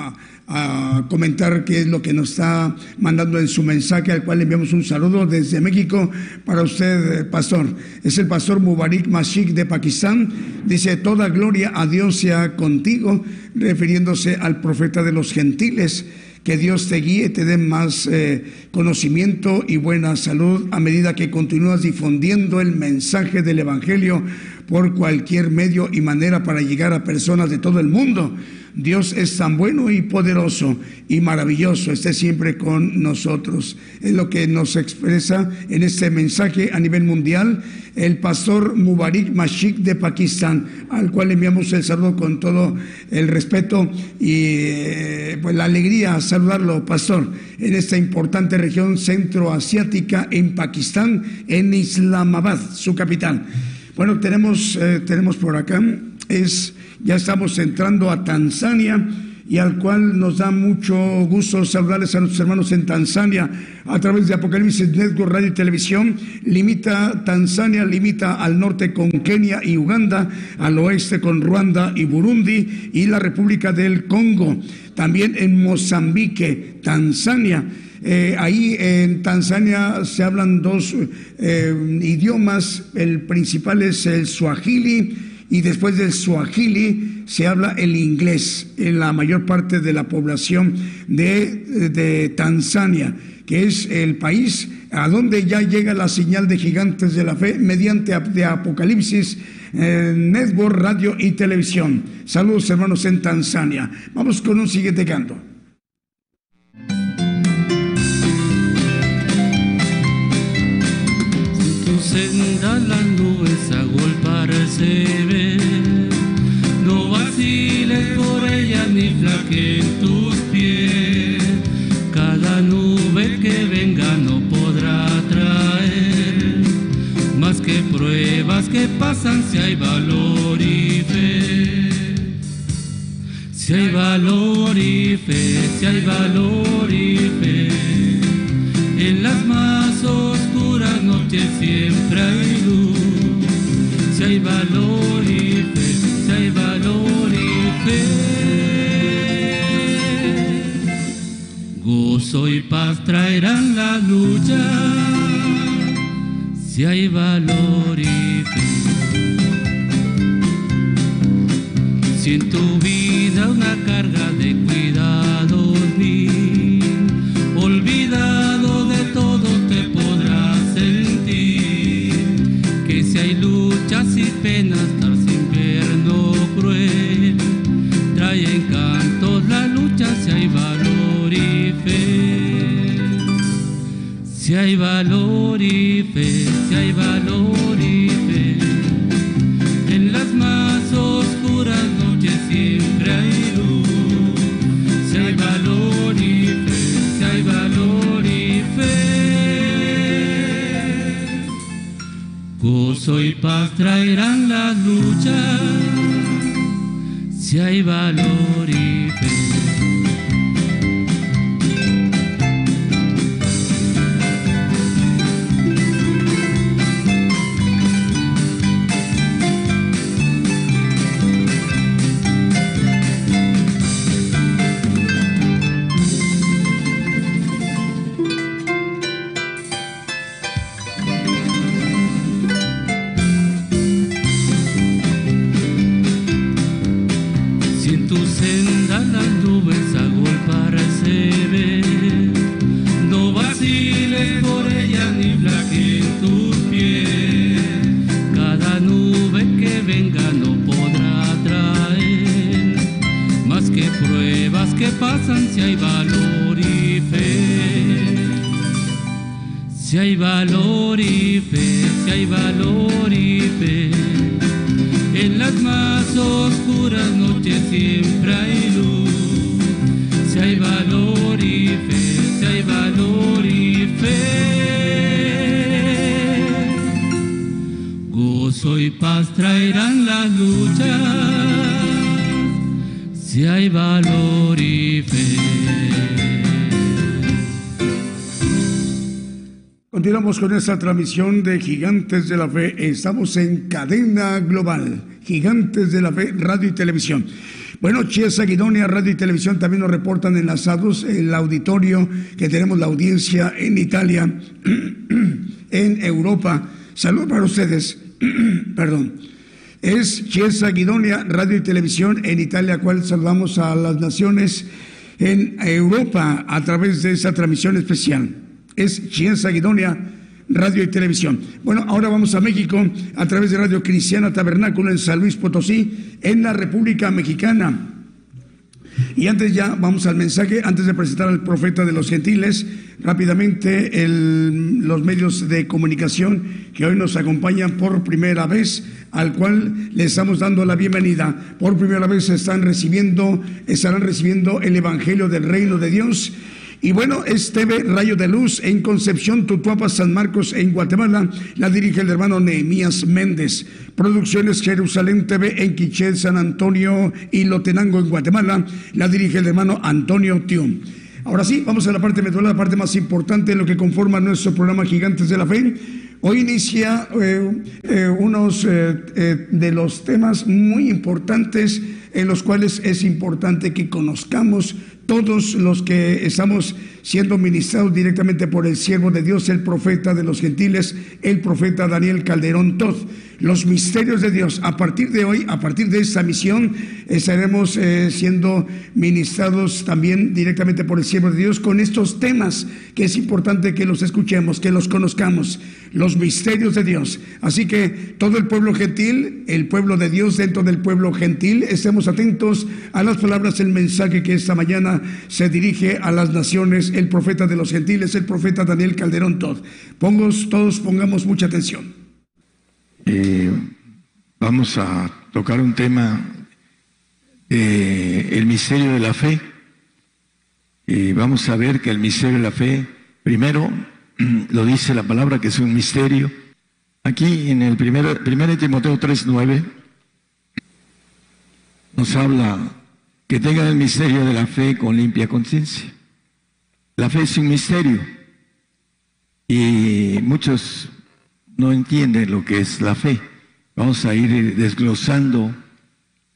comentar qué es lo que nos está mandando en su mensaje, al cual enviamos un saludo desde México para usted, eh, pastor. Es el pastor Mubarak Mashik de Pakistán. Dice, toda gloria a Dios sea contigo, refiriéndose al profeta de los gentiles. Que Dios te guíe, te dé más eh, conocimiento y buena salud a medida que continúas difundiendo el mensaje del Evangelio por cualquier medio y manera para llegar a personas de todo el mundo. Dios es tan bueno y poderoso y maravilloso, esté siempre con nosotros. Es lo que nos expresa en este mensaje a nivel mundial el pastor Mubarak Mashik de Pakistán, al cual enviamos el saludo con todo el respeto y eh, pues la alegría saludarlo, pastor, en esta importante región centroasiática en Pakistán, en Islamabad, su capital. Bueno, tenemos, eh, tenemos por acá, es ya estamos entrando a Tanzania y al cual nos da mucho gusto saludarles a nuestros hermanos en Tanzania a través de Apocalipsis Network Radio y Televisión. Limita Tanzania, limita al norte con Kenia y Uganda, al oeste con Ruanda y Burundi y la República del Congo. También en Mozambique, Tanzania. Eh, ahí en Tanzania se hablan dos eh, idiomas, el principal es el Swahili y después del Swahili se habla el inglés en la mayor parte de la población de, Tanzania, que es el país a donde ya llega la señal de gigantes de la fe mediante de Apocalipsis, Network, Radio y Televisión. Saludos hermanos en Tanzania. Vamos con un siguiente canto. Senda las nubes agolparse ve. No vaciles por ella ni flaquen tus pies. Cada nube que venga no podrá traer más que pruebas que pasan si hay valor y fe. Si hay valor y fe, si hay valor y fe, en las más siempre hay luz. Si hay valor y fe, si hay valor y fe. Gozo y paz traerán la lucha. Si hay valor y fe. Si en tu vida una carga de hay valor y fe, si hay valor y fe, en las más oscuras noches siempre hay luz. Si hay valor y fe, si hay valor y fe, gozo y paz traerán la lucha. Si hay valor y fe. Con esta transmisión de Gigantes de la Fe. Estamos en cadena global, Gigantes de la Fe, radio y televisión. Bueno, Chiesa Guidonia, radio y televisión también nos reportan enlazados el auditorio que tenemos la audiencia en Italia, [clears throat] en Europa. Saludos para ustedes. [clears throat] Perdón. Es Chiesa Guidonia, radio y televisión en Italia, cual saludamos a las naciones en Europa a través de esa transmisión especial. Es Chiesa Guidonia, radio y televisión. Bueno, ahora vamos a México a través de Radio Cristiana Tabernáculo en San Luis Potosí, en la República Mexicana. Y antes ya vamos al mensaje, antes de presentar al profeta de los gentiles, rápidamente los medios de comunicación que hoy nos acompañan por primera vez, al cual le estamos dando la bienvenida. Por primera vez están recibiendo, estarán recibiendo el Evangelio del Reino de Dios y bueno, es TV Rayo de Luz en Concepción, Tutuapa, San Marcos, en Guatemala. La dirige el hermano Nehemías Méndez. Producciones Jerusalén TV en Quiché, San Antonio y Lotenango, en Guatemala. La dirige el hermano Antonio Tium. Ahora sí, vamos a la parte medular, la parte más importante de lo que conforma nuestro programa Gigantes de la Fe. Hoy inicia eh, eh, unos eh, de los temas muy importantes en los cuales es importante que conozcamos todos los que estamos siendo ministrados directamente por el siervo de Dios, el profeta de los gentiles, el profeta Daniel Calderón Todd. Los misterios de Dios. A partir de hoy, a partir de esta misión, estaremos eh, siendo ministrados también directamente por el siervo de Dios con estos temas que es importante que los escuchemos, que los conozcamos. Los misterios de Dios. Así que todo el pueblo gentil, el pueblo de Dios dentro del pueblo gentil, estemos atentos a las palabras, el mensaje que esta mañana se dirige a las naciones el profeta de los gentiles, el profeta Daniel Calderón Todd. Todos pongamos mucha atención. Eh, vamos a tocar un tema, eh, el misterio de la fe. Y vamos a ver que el misterio de la fe, primero, [clears throat] lo dice la palabra que es un misterio. Aquí en el primer, primer Timoteo 3.9 nos habla que tengan el misterio de la fe con limpia conciencia. La fe es un misterio y muchos no entienden lo que es la fe. Vamos a ir desglosando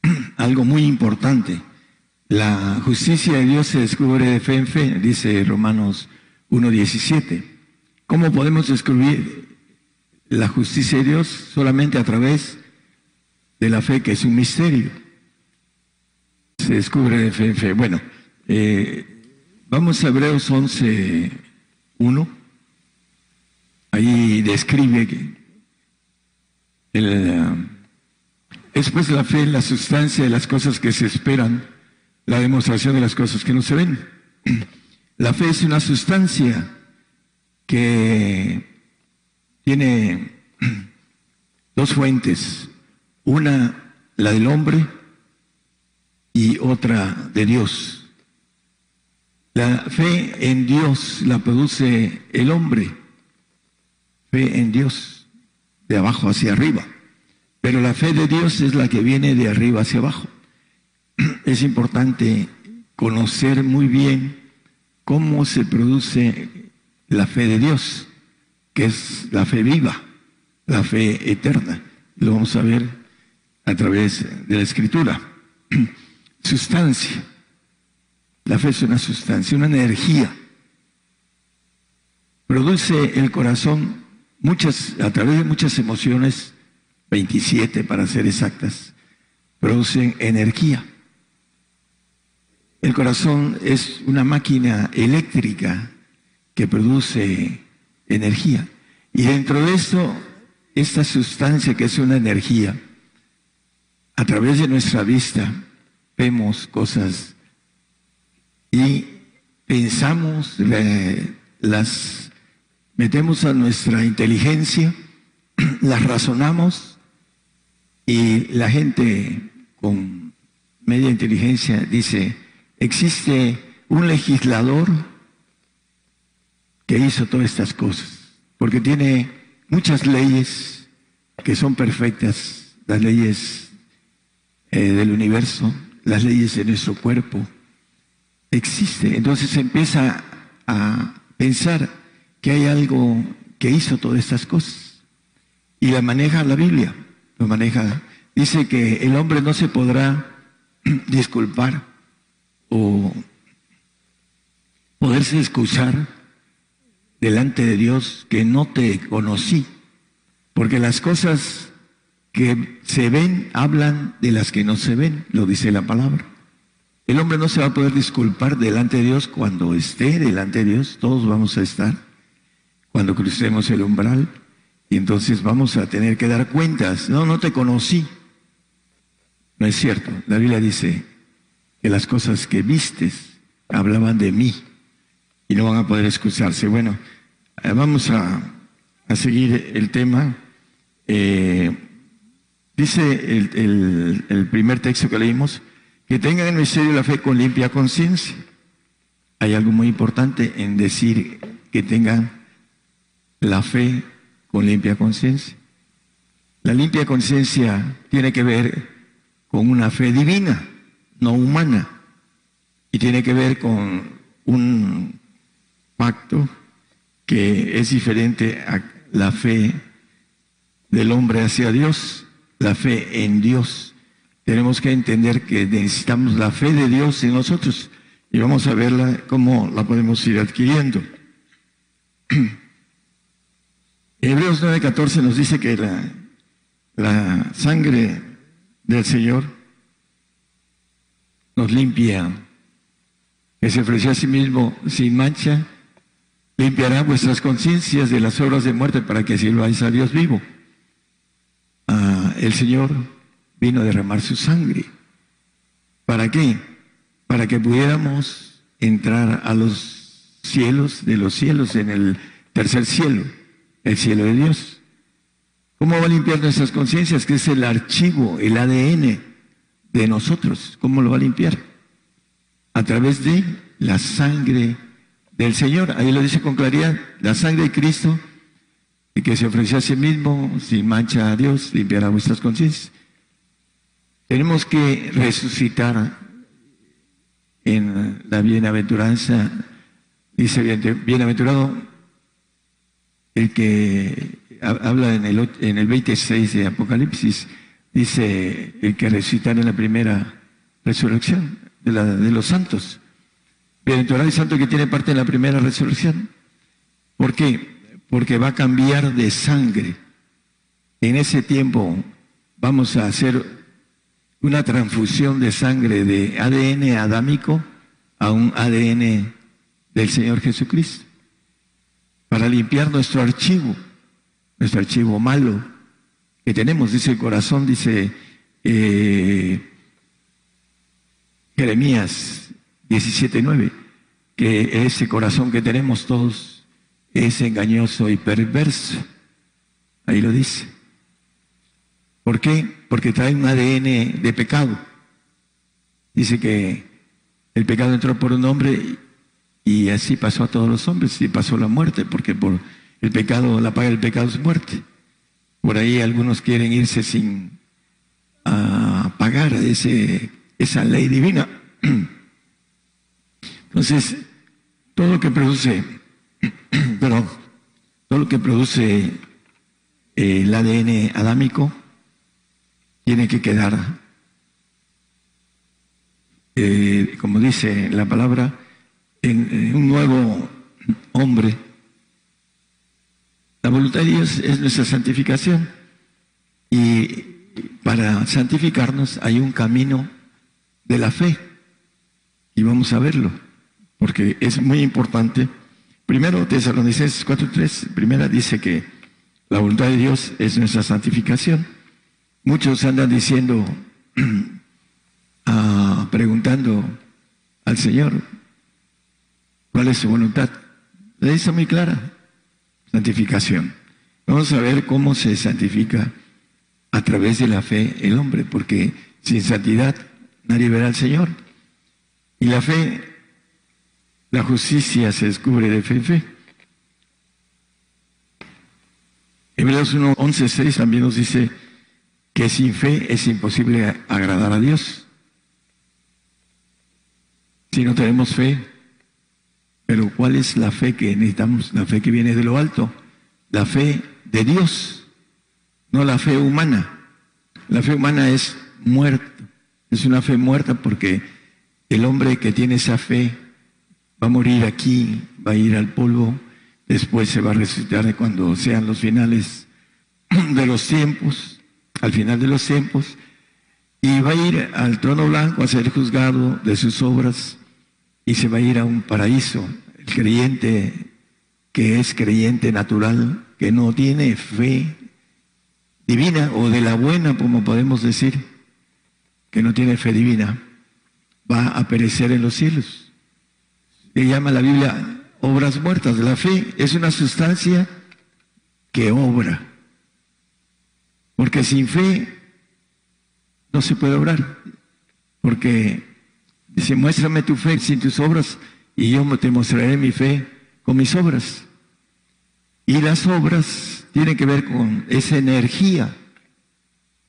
[clears throat] algo muy importante. La justicia de Dios se descubre de fe en fe, dice Romanos 1.17. ¿Cómo podemos descubrir la justicia de Dios? Solamente a través de la fe, que es un misterio. Se descubre de fe en fe. Bueno, eh, Vamos a Hebreos 11, 1. Ahí describe que el, es pues la fe, la sustancia de las cosas que se esperan, la demostración de las cosas que no se ven. [clears throat] La fe es una sustancia que tiene [clears throat] dos fuentes, una la del hombre y otra de Dios. La fe en Dios la produce el hombre, fe en Dios, de abajo hacia arriba. Pero la fe de Dios es la que viene de arriba hacia abajo. [clears throat] Es importante conocer muy bien cómo se produce la fe de Dios, que es la fe viva, la fe eterna. Lo vamos a ver a través de la escritura. [clears throat] Sustancia. La fe es una sustancia, una energía. Produce el corazón muchas, a través de muchas emociones, 27 para ser exactas, producen energía. El corazón es una máquina eléctrica que produce energía. Y dentro de esto, esta sustancia que es una energía, a través de nuestra vista vemos cosas y pensamos, las metemos a nuestra inteligencia, [clears throat] las razonamos y la gente con media inteligencia dice, existe un legislador que hizo todas estas cosas, porque tiene muchas leyes que son perfectas, las leyes eh, del universo, las leyes de nuestro cuerpo, existe. Entonces empieza a pensar que hay algo que hizo todas estas cosas. Y la maneja la Biblia, lo maneja. Dice que el hombre no se podrá [clears throat] disculpar o poderse excusar delante de Dios que no te conocí, porque las cosas que se ven hablan de las que no se ven, lo dice la palabra. El hombre no se va a poder disculpar delante de Dios cuando esté delante de Dios, todos vamos a estar, cuando crucemos el umbral, y entonces vamos a tener que dar cuentas. No, no te conocí. No es cierto. La Biblia dice que las cosas que vistes hablaban de mí y no van a poder excusarse. Bueno, eh, vamos a, seguir el tema. Eh, dice el, el, primer texto que leímos, que tengan el misterio la fe con limpia conciencia. Hay algo muy importante en decir que tengan la fe con limpia conciencia. La limpia conciencia tiene que ver con una fe divina, no humana, y tiene que ver con un pacto que es diferente a la fe del hombre hacia Dios, la fe en Dios. Tenemos que entender que necesitamos la fe de Dios en nosotros y vamos a verla cómo la podemos ir adquiriendo. [clears throat] Hebreos 9:14 nos dice que la, la sangre del Señor nos limpia, que se ofreció a sí mismo sin mancha limpiará vuestras conciencias de las obras de muerte para que sirváis a Dios vivo. Ah, el Señor vino a derramar su sangre. ¿Para qué? Para que pudiéramos entrar a los cielos de los cielos, en el tercer cielo, el cielo de Dios. ¿Cómo va a limpiar nuestras conciencias? Que es el archivo, el ADN de nosotros. ¿Cómo lo va a limpiar? A través de la sangre del Señor. Ahí lo dice con claridad, la sangre de Cristo, y que se ofreció a sí mismo sin mancha a Dios, limpiará vuestras conciencias. Tenemos que resucitar en la bienaventuranza, dice bienaventurado el que habla en el, en el 26 de Apocalipsis, dice el que resucitará en la primera resurrección de, la, de los santos. Bienaventurado y santo que tiene parte en la primera resurrección. ¿Por qué? Porque va a cambiar de sangre. En ese tiempo vamos a hacer una transfusión de sangre de ADN adámico a un ADN del Señor Jesucristo. Para limpiar nuestro archivo, nuestro archivo malo que tenemos, dice el corazón, dice eh, Jeremías 17.9 que ese corazón que tenemos todos es engañoso y perverso. Ahí lo dice. ¿Por qué? Porque trae un ADN de pecado. Dice que el pecado entró por un hombre y así pasó a todos los hombres y pasó la muerte, porque por el pecado, la paga del pecado es muerte. Por ahí algunos quieren irse sin ah, pagar ese, esa ley divina. [clears throat] Entonces, todo lo que produce, [clears throat] perdón, todo lo que produce eh, el ADN adámico tiene que quedar, eh, como dice la palabra, en, un nuevo hombre. La voluntad de Dios es nuestra santificación y para santificarnos hay un camino de la fe y vamos a verlo porque es muy importante. Primero, Tesalonicenses 4.3, primera dice que la voluntad de Dios es nuestra santificación. Muchos andan diciendo, [clears throat] ah, preguntando al Señor, ¿cuál es su voluntad? Le dice muy clara, santificación. Vamos a ver cómo se santifica a través de la fe el hombre, porque sin santidad nadie verá al Señor. Y la fe la justicia se descubre de fe en fe. Hebreos 1, 11, 6 también nos dice que sin fe es imposible agradar a Dios. Si no tenemos fe, pero ¿cuál es la fe que necesitamos? La fe que viene de lo alto, la fe de Dios, no la fe humana. La fe humana es muerta, es una fe muerta porque el hombre que tiene esa fe va a morir aquí, va a ir al polvo, después se va a resucitar cuando sean los finales [clears throat] de los tiempos, al final de los tiempos, y va a ir al trono blanco a ser juzgado de sus obras y se va a ir a un paraíso. El creyente que es creyente natural, que no tiene fe divina o de la buena, como podemos decir, que no tiene fe divina, va a perecer en los cielos. Se llama la Biblia obras muertas. La fe es una sustancia que obra. Porque sin fe no se puede obrar. Porque dice, muéstrame tu fe sin tus obras y yo te mostraré mi fe con mis obras. Y las obras tienen que ver con esa energía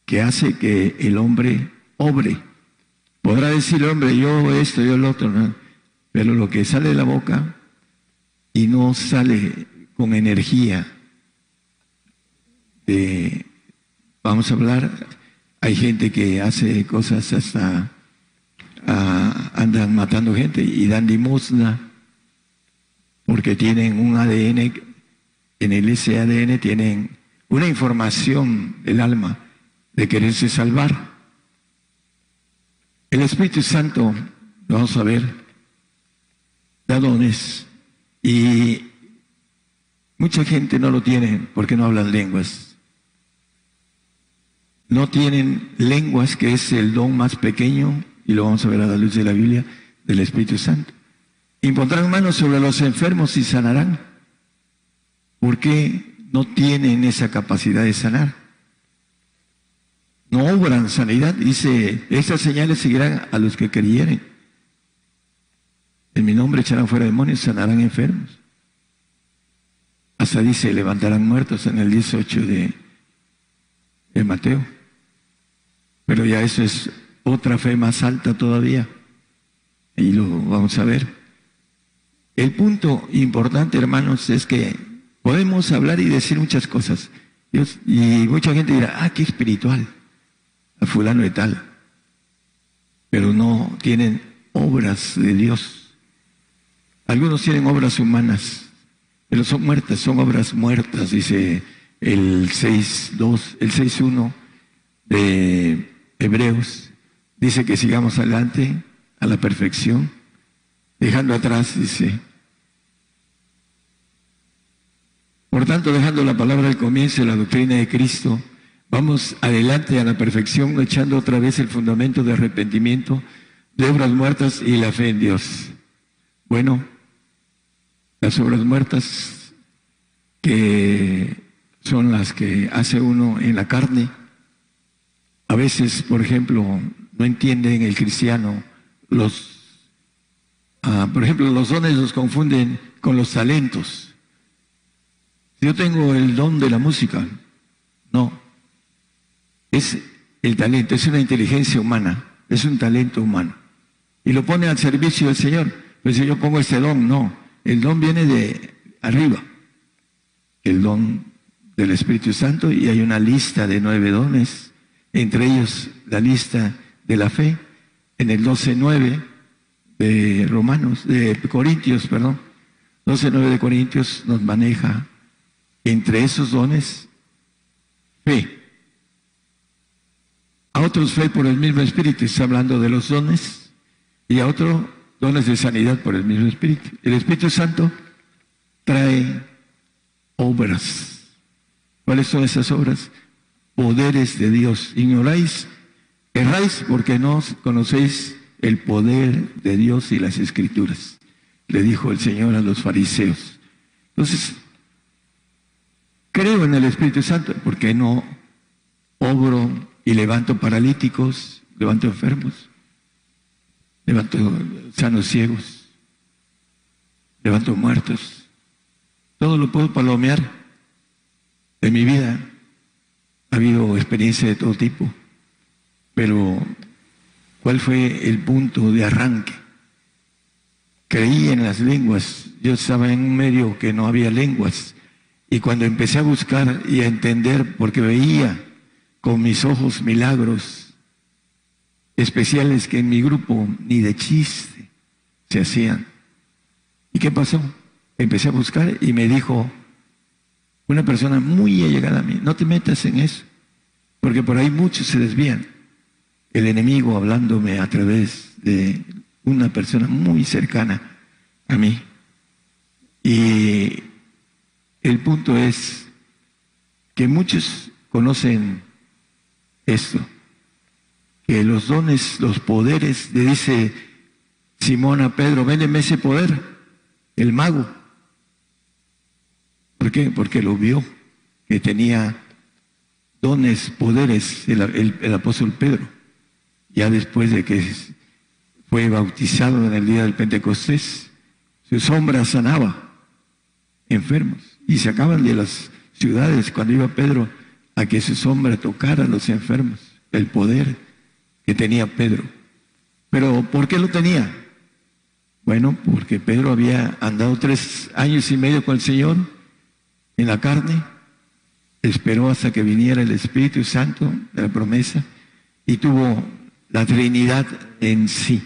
que hace que el hombre obre. Podrá decir el hombre, yo esto, yo lo otro, pero lo que sale de la boca y no sale con energía vamos a hablar, hay gente que hace cosas hasta, ah, andan matando gente y dan limosna porque tienen un ADN, en el ese ADN tienen una información del alma de quererse salvar. El Espíritu Santo, vamos a ver, da dones y mucha gente no lo tiene porque no hablan lenguas. No tienen lenguas, que es el don más pequeño, y lo vamos a ver a la luz de la Biblia, del Espíritu Santo. Impondrán manos sobre los enfermos y sanarán. ¿Por qué no tienen esa capacidad de sanar? No obran sanidad. Dice, estas señales seguirán a los que creyeren. En mi nombre echarán fuera demonios, sanarán enfermos. Hasta dice, levantarán muertos en el 18 de, de Mateo. Pero ya eso es otra fe más alta todavía. Y lo vamos a ver. El punto importante, hermanos, es que podemos hablar y decir muchas cosas. y mucha gente dirá, ah, qué espiritual, a fulano de tal. Pero no tienen obras de Dios. Algunos tienen obras humanas, pero son muertas, son obras muertas, dice el 6.2, el 6.1 de Hebreos. Dice que sigamos adelante a la perfección, dejando atrás, dice. Por tanto, dejando la palabra al comienzo de la doctrina de Cristo, vamos adelante a la perfección, echando otra vez el fundamento de arrepentimiento, de obras muertas y la fe en Dios. Bueno, las obras muertas, que son las que hace uno en la carne. A veces, por ejemplo, no entienden el cristiano los, ah, por ejemplo, los dones los confunden con los talentos. Yo tengo el don de la música, no, es el talento, es una inteligencia humana, es un talento humano. Y lo pone al servicio del Señor. Pues si yo pongo este don, no, el don viene de arriba, el don del Espíritu Santo, y hay una lista de nueve dones, entre ellos la lista de la fe, en el 12.9 de Romanos, de Corintios, perdón, 12.9 de Corintios nos maneja entre esos dones fe. A otros fe por el mismo Espíritu, está hablando de los dones, y a otro dones de sanidad por el mismo Espíritu. El Espíritu Santo trae obras. ¿Cuáles son esas obras? Poderes de Dios. Ignoráis, erráis porque no conocéis el poder de Dios y las escrituras. Le dijo el Señor a los fariseos. Entonces, creo en el Espíritu Santo porque no obro y levanto paralíticos, levanto enfermos levanto sanos ciegos, levanto muertos. Todo lo puedo palomear. En mi vida ha habido experiencias de todo tipo, pero ¿cuál fue el punto de arranque? Creí en las lenguas, yo estaba en un medio que no había lenguas, y cuando empecé a buscar y a entender, porque veía con mis ojos milagros especiales que en mi grupo ni de chiste se hacían. ¿Y qué pasó? Empecé a buscar y me dijo una persona muy allegada a mí, no te metas en eso, porque por ahí muchos se desvían. El enemigo hablándome a través de una persona muy cercana a mí. Y el punto es que muchos conocen esto, que los dones, los poderes, le dice Simón a Pedro, véndeme ese poder, el mago. ¿Por qué? Porque lo vio, que tenía dones, poderes, el, apóstol Pedro. Ya después de que fue bautizado en el día del Pentecostés, su sombra sanaba enfermos y se acaban de las ciudades cuando iba Pedro a que su sombra tocara a los enfermos, el poder que tenía Pedro. Pero ¿por qué lo tenía? Bueno, porque Pedro había andado tres años y medio con el Señor en la carne, esperó hasta que viniera el Espíritu Santo de la promesa y tuvo la Trinidad en sí,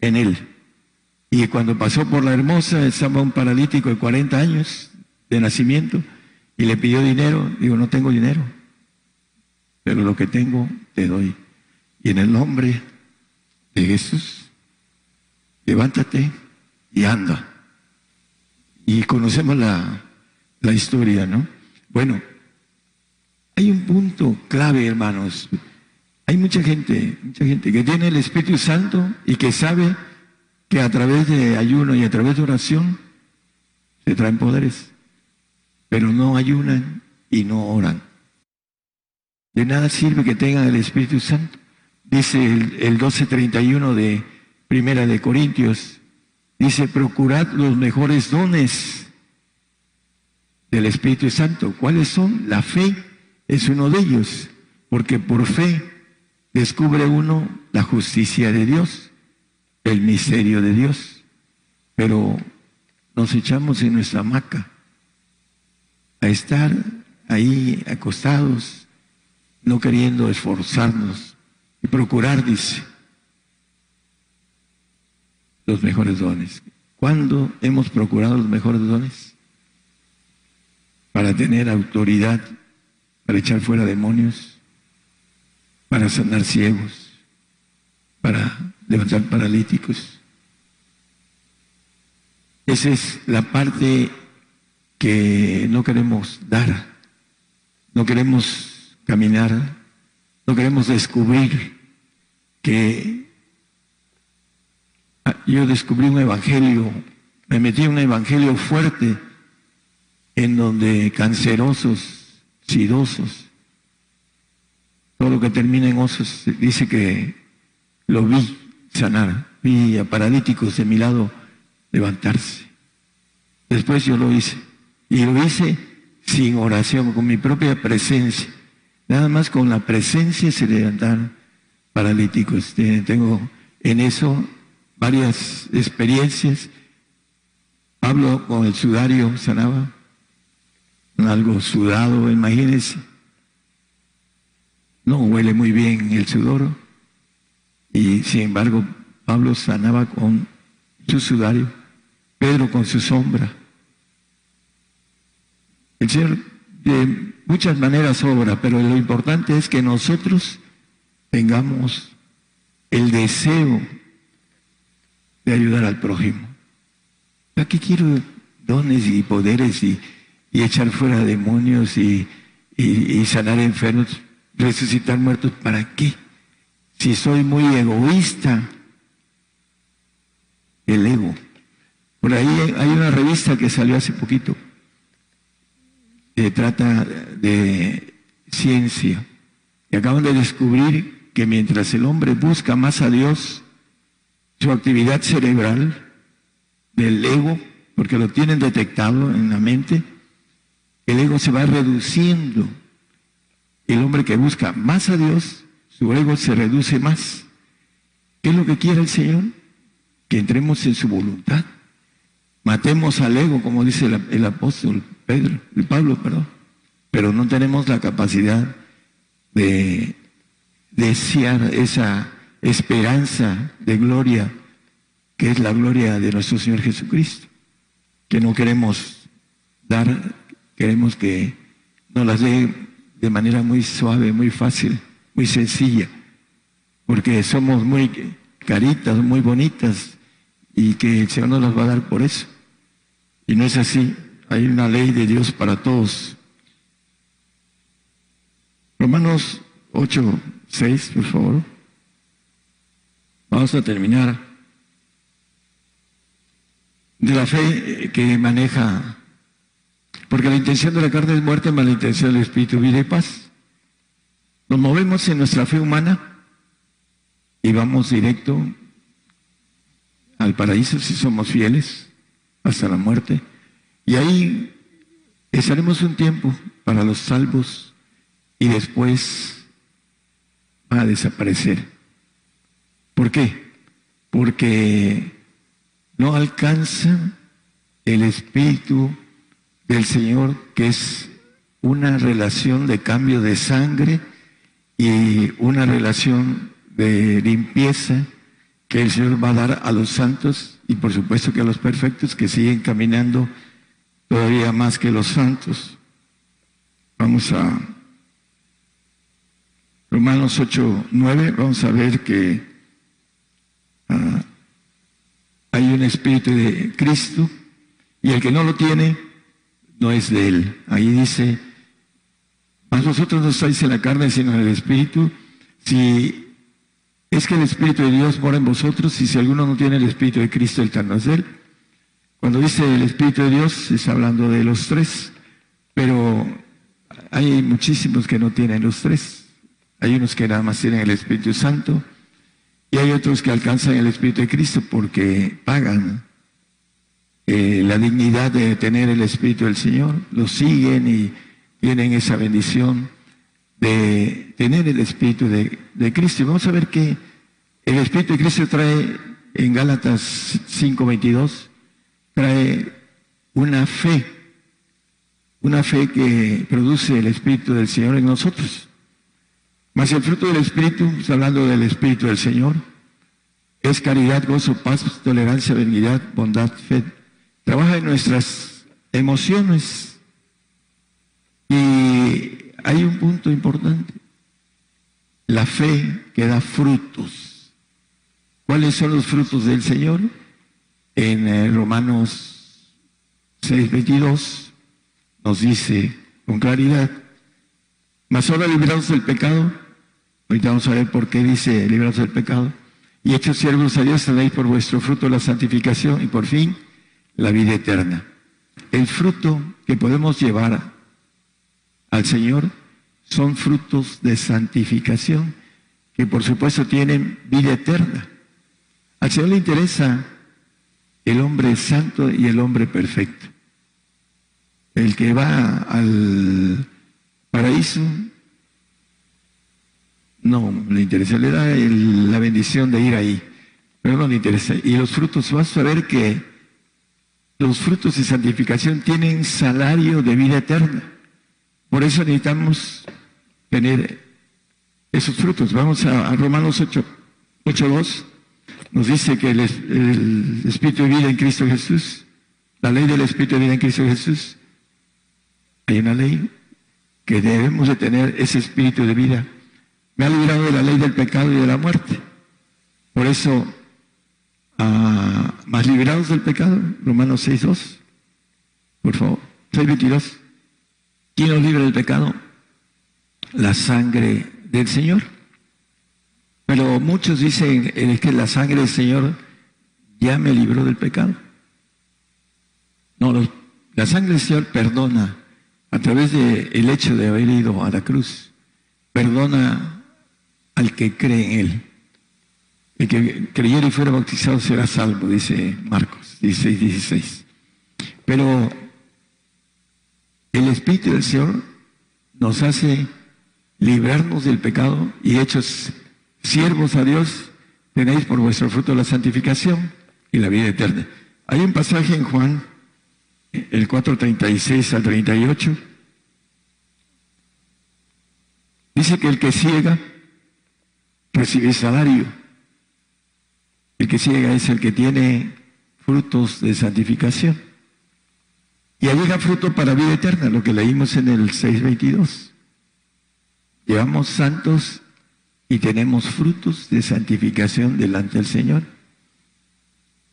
en él. Y cuando pasó por la hermosa, estaba un paralítico de 40 años de nacimiento y le pidió dinero. Digo, no tengo dinero, pero lo que tengo te doy. Y en el nombre de Jesús, levántate y anda. Y conocemos la, la historia, ¿no? Bueno, hay un punto clave, hermanos. Hay mucha gente, mucha gente que tiene el Espíritu Santo y que sabe que a través de ayuno y a través de oración se traen poderes, pero no ayunan y no oran. De nada sirve que tengan el Espíritu Santo. Dice el, el 1231 de Primera de Corintios, dice, procurad los mejores dones del Espíritu Santo. ¿Cuáles son? La fe es uno de ellos, porque por fe descubre uno la justicia de Dios, el misterio de Dios. Pero nos echamos en nuestra hamaca a estar ahí acostados, no queriendo esforzarnos y procurar, dice, los mejores dones. ¿Cuándo hemos procurado los mejores dones? Para tener autoridad, para echar fuera demonios, para sanar ciegos, para levantar paralíticos. Esa es la parte que no queremos dar, no queremos caminar, no queremos descubrir que Ah, yo descubrí un evangelio, me metí en un evangelio fuerte en donde cancerosos, sidosos, todo lo que termina en osos, dice que lo vi sanar, vi a paralíticos de mi lado levantarse. Después yo lo hice, y lo hice sin oración, con mi propia presencia. Nada más con la presencia se levantaron paralíticos. Tengo en eso varias experiencias. Pablo con el sudario sanaba, algo sudado, imagínense. No huele muy bien el sudor. Y sin embargo, Pablo sanaba con su sudario, Pedro con su sombra. El Señor de muchas maneras obra, pero lo importante es que nosotros tengamos el deseo de ayudar al prójimo. Aquí quiero dones y poderes y, echar fuera demonios y, y, sanar enfermos, resucitar muertos. ¿Para qué? Si soy muy egoísta, el ego. Por ahí hay una revista que salió hace poquito que trata de ciencia y acaban de descubrir que mientras el hombre busca más a Dios, su actividad cerebral del ego, porque lo tienen detectado en la mente, el ego se va reduciendo. El hombre que busca más a Dios, su ego se reduce más. ¿Qué es lo que quiere el Señor? Que entremos en su voluntad. Matemos al ego, como dice el, apóstol Pedro, el Pablo, perdón. Pero no tenemos la capacidad de desear esa esperanza de gloria, que es la gloria de nuestro Señor Jesucristo, que no queremos dar, queremos que nos las dé de manera muy suave, muy fácil, muy sencilla, porque somos muy caritas, muy bonitas, y que el Señor nos las va a dar por eso. Y no es así, hay una ley de Dios para todos. Romanos 8, 6, por favor. Vamos a terminar. De la fe que maneja, porque la intención de la carne es muerte, mas la intención del Espíritu vida y paz. Nos movemos en nuestra fe humana y vamos directo al paraíso si somos fieles hasta la muerte. Y ahí estaremos un tiempo para los salvos y después va a desaparecer. ¿Por qué? Porque no alcanza el Espíritu del Señor, que es una relación de cambio de sangre y una relación de limpieza que el Señor va a dar a los santos y por supuesto que a los perfectos que siguen caminando todavía más que los santos. Vamos a Romanos 8, 9, vamos a ver que ah, hay un espíritu de Cristo y el que no lo tiene no es de él. Ahí dice, más vosotros no estáis en la carne sino en el espíritu. Si es que el espíritu de Dios mora en vosotros y si alguno no tiene el espíritu de Cristo, el tal no es de él. Cuando dice el espíritu de Dios, está hablando de los tres, pero hay muchísimos que no tienen los tres. Hay unos que nada más tienen el Espíritu Santo y hay otros que alcanzan el Espíritu de Cristo porque pagan eh, la dignidad de tener el Espíritu del Señor, lo siguen y tienen esa bendición de tener el Espíritu de, de Cristo. Vamos a ver que el Espíritu de Cristo trae en Gálatas 5:22, trae una fe, una fe que produce el Espíritu del Señor en nosotros. Mas el fruto del Espíritu, hablando del Espíritu del Señor, es caridad, gozo, paz, tolerancia, benignidad, bondad, fe. Trabaja en nuestras emociones. Y hay un punto importante. La fe que da frutos. ¿Cuáles son los frutos del Señor? En Romanos 6, 22 nos dice con claridad, mas ahora librados del pecado, ahorita vamos a ver por qué dice librados del pecado, y hechos siervos a Dios tenéis por vuestro fruto la santificación y por fin la vida eterna. El fruto que podemos llevar al Señor son frutos de santificación que por supuesto tienen vida eterna. Al Señor le interesa el hombre santo y el hombre perfecto. El que va al paraíso, no le interesa, le da la bendición de ir ahí, pero no le interesa. Y los frutos, vas a ver que los frutos de santificación tienen salario de vida eterna. Por eso necesitamos tener esos frutos. Vamos a, Romanos 8, 8.2. Nos dice que el, el Espíritu de vida en Cristo Jesús, la ley del Espíritu de vida en Cristo Jesús, hay una ley que debemos de tener ese espíritu de vida. Me ha librado de la ley del pecado y de la muerte. Por eso, ah, más liberados del pecado, Romanos 6.2, por favor, 6.22. ¿Quién nos libra del pecado? La sangre del Señor. Pero muchos dicen es que la sangre del Señor ya me libró del pecado. No, la sangre del Señor perdona a través del el hecho de haber ido a la cruz, perdona al que cree en Él. El que creyera y fuera bautizado será salvo, dice Marcos 16, 16. Pero El Espíritu del Señor nos hace librarnos del pecado y hechos siervos a Dios, tenéis por vuestro fruto la santificación y la vida eterna. Hay un pasaje en Juan, el 4.36 al 38. Dice que el que ciega recibe salario. El que ciega es el que tiene frutos de santificación. Y llega fruto para vida eterna, lo que leímos en el 6.22. Llevamos santos y tenemos frutos de santificación delante del Señor.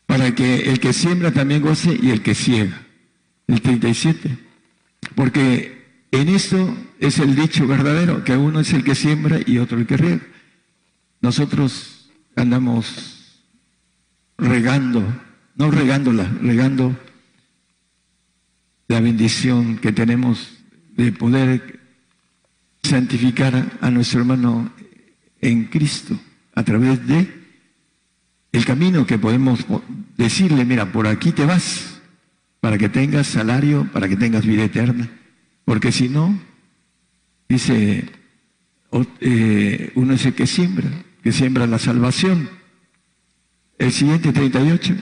Para que el que siembra también goce y el que ciega. El 37. Porque en esto es el dicho verdadero, que uno es el que siembra y otro el que riega. Nosotros andamos regando, no regándola, regando la bendición que tenemos de poder santificar a nuestro hermano en Cristo a través de el camino que podemos decirle, mira, por aquí te vas, para que tengas salario, para que tengas vida eterna. Porque si no, dice, eh, uno es el que siembra, que siembra la salvación. El siguiente 38.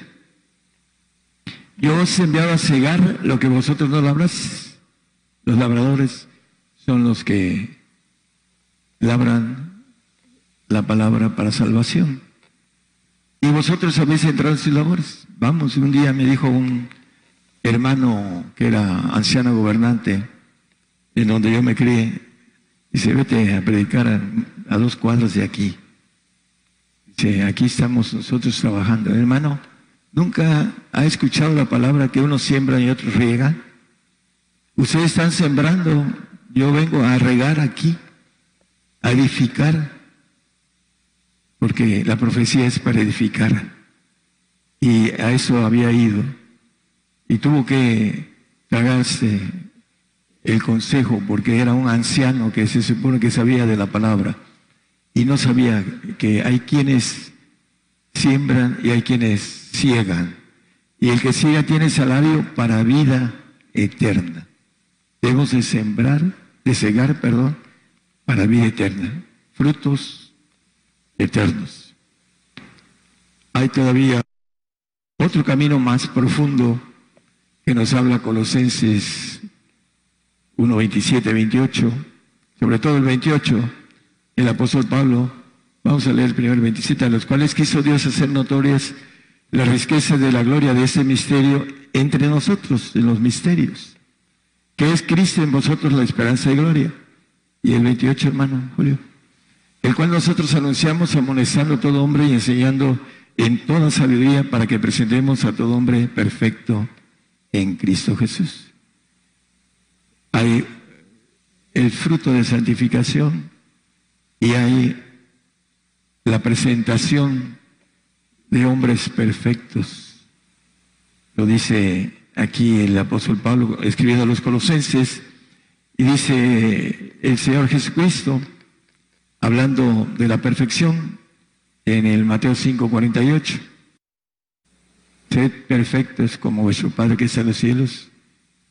Yo os he enviado a cegar lo que vosotros no labráis. Los labradores son los que labran la palabra para salvación. Y vosotros habéis entrado en sus labores. Vamos, un día me dijo un hermano que era anciano gobernante, en donde yo me crié, dice, vete a predicar a, dos cuadros de aquí. Dice, aquí estamos nosotros trabajando. Hermano, ¿Nunca ha escuchado la palabra que uno siembra y otro riega? Ustedes están sembrando, yo vengo a regar aquí, a edificar, porque la profecía es para edificar. Y a eso había ido. Y tuvo que tragarse el consejo, porque era un anciano que se supone que sabía de la palabra. Y no sabía que hay quienes siembran y hay quienes ciegan. Y el que ciega tiene salario para vida eterna. Debemos de sembrar, de cegar, perdón, para vida eterna. Frutos eternos. Hay todavía otro camino más profundo que nos habla Colosenses 1, 27, 28, sobre todo el 28, el apóstol Pablo, vamos a leer el primer 27, a los cuales quiso Dios hacer notorias la riqueza de la gloria de ese misterio entre nosotros, en los misterios, que es Cristo en vosotros la esperanza de gloria. Y el 28, hermano Julio, el cual nosotros anunciamos amonestando a todo hombre y enseñando en toda sabiduría para que presentemos a todo hombre perfecto en Cristo Jesús. Hay el fruto de santificación y hay la presentación de hombres perfectos. Lo dice aquí el apóstol Pablo escribiendo a los colosenses y dice el Señor Jesucristo hablando de la perfección en el Mateo 5:48. Sed perfectos como vuestro Padre que está en los cielos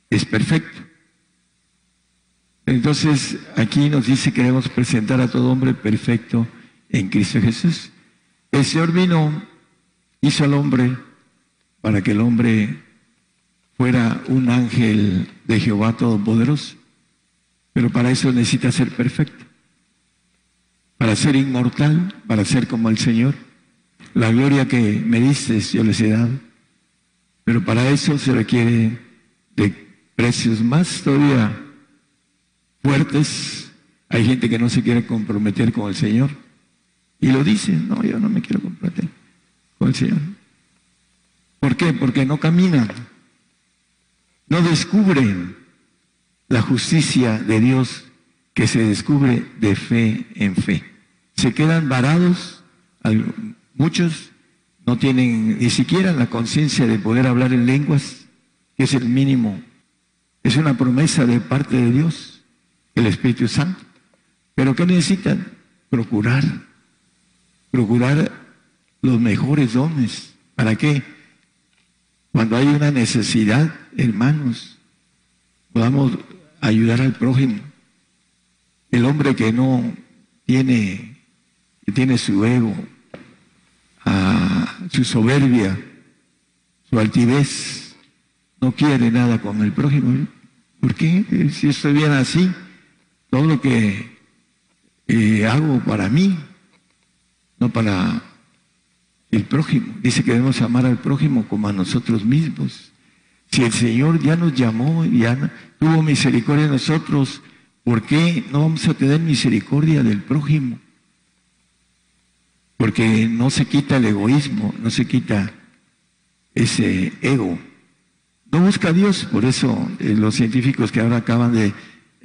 es perfecto. Entonces aquí nos dice que debemos presentar a todo hombre perfecto en Cristo Jesús. El Señor vino hizo al hombre para que el hombre fuera un ángel de Jehová Todopoderoso. Pero para eso necesita ser perfecto. Para ser inmortal, para ser como el Señor. La gloria que me diste yo les he dado. Pero para eso se requiere de precios más todavía fuertes. Hay gente que no se quiere comprometer con el Señor. Y lo dice, no, yo no me quiero comprometer con el Señor. ¿Por qué? Porque no caminan, no descubren la justicia de Dios que se descubre de fe en fe. Se quedan varados, muchos no tienen ni siquiera la conciencia de poder hablar en lenguas, que es el mínimo. Es una promesa de parte de Dios, el Espíritu Santo. Pero ¿qué necesitan? Procurar, procurar los mejores dones. ¿Para qué? Cuando hay una necesidad, hermanos, podamos ayudar al prójimo. El hombre que no tiene, que tiene su ego, a su soberbia, su altivez, no quiere nada con el prójimo. ¿Por qué? Si estuviera así, todo lo que eh, hago para mí, no para el prójimo. Dice que debemos amar al prójimo como a nosotros mismos. Si el Señor ya nos llamó, ya tuvo misericordia de nosotros, ¿por qué no vamos a tener misericordia del prójimo? Porque no se quita el egoísmo, no se quita ese ego. No busca a Dios, por eso eh, los científicos que ahora acaban de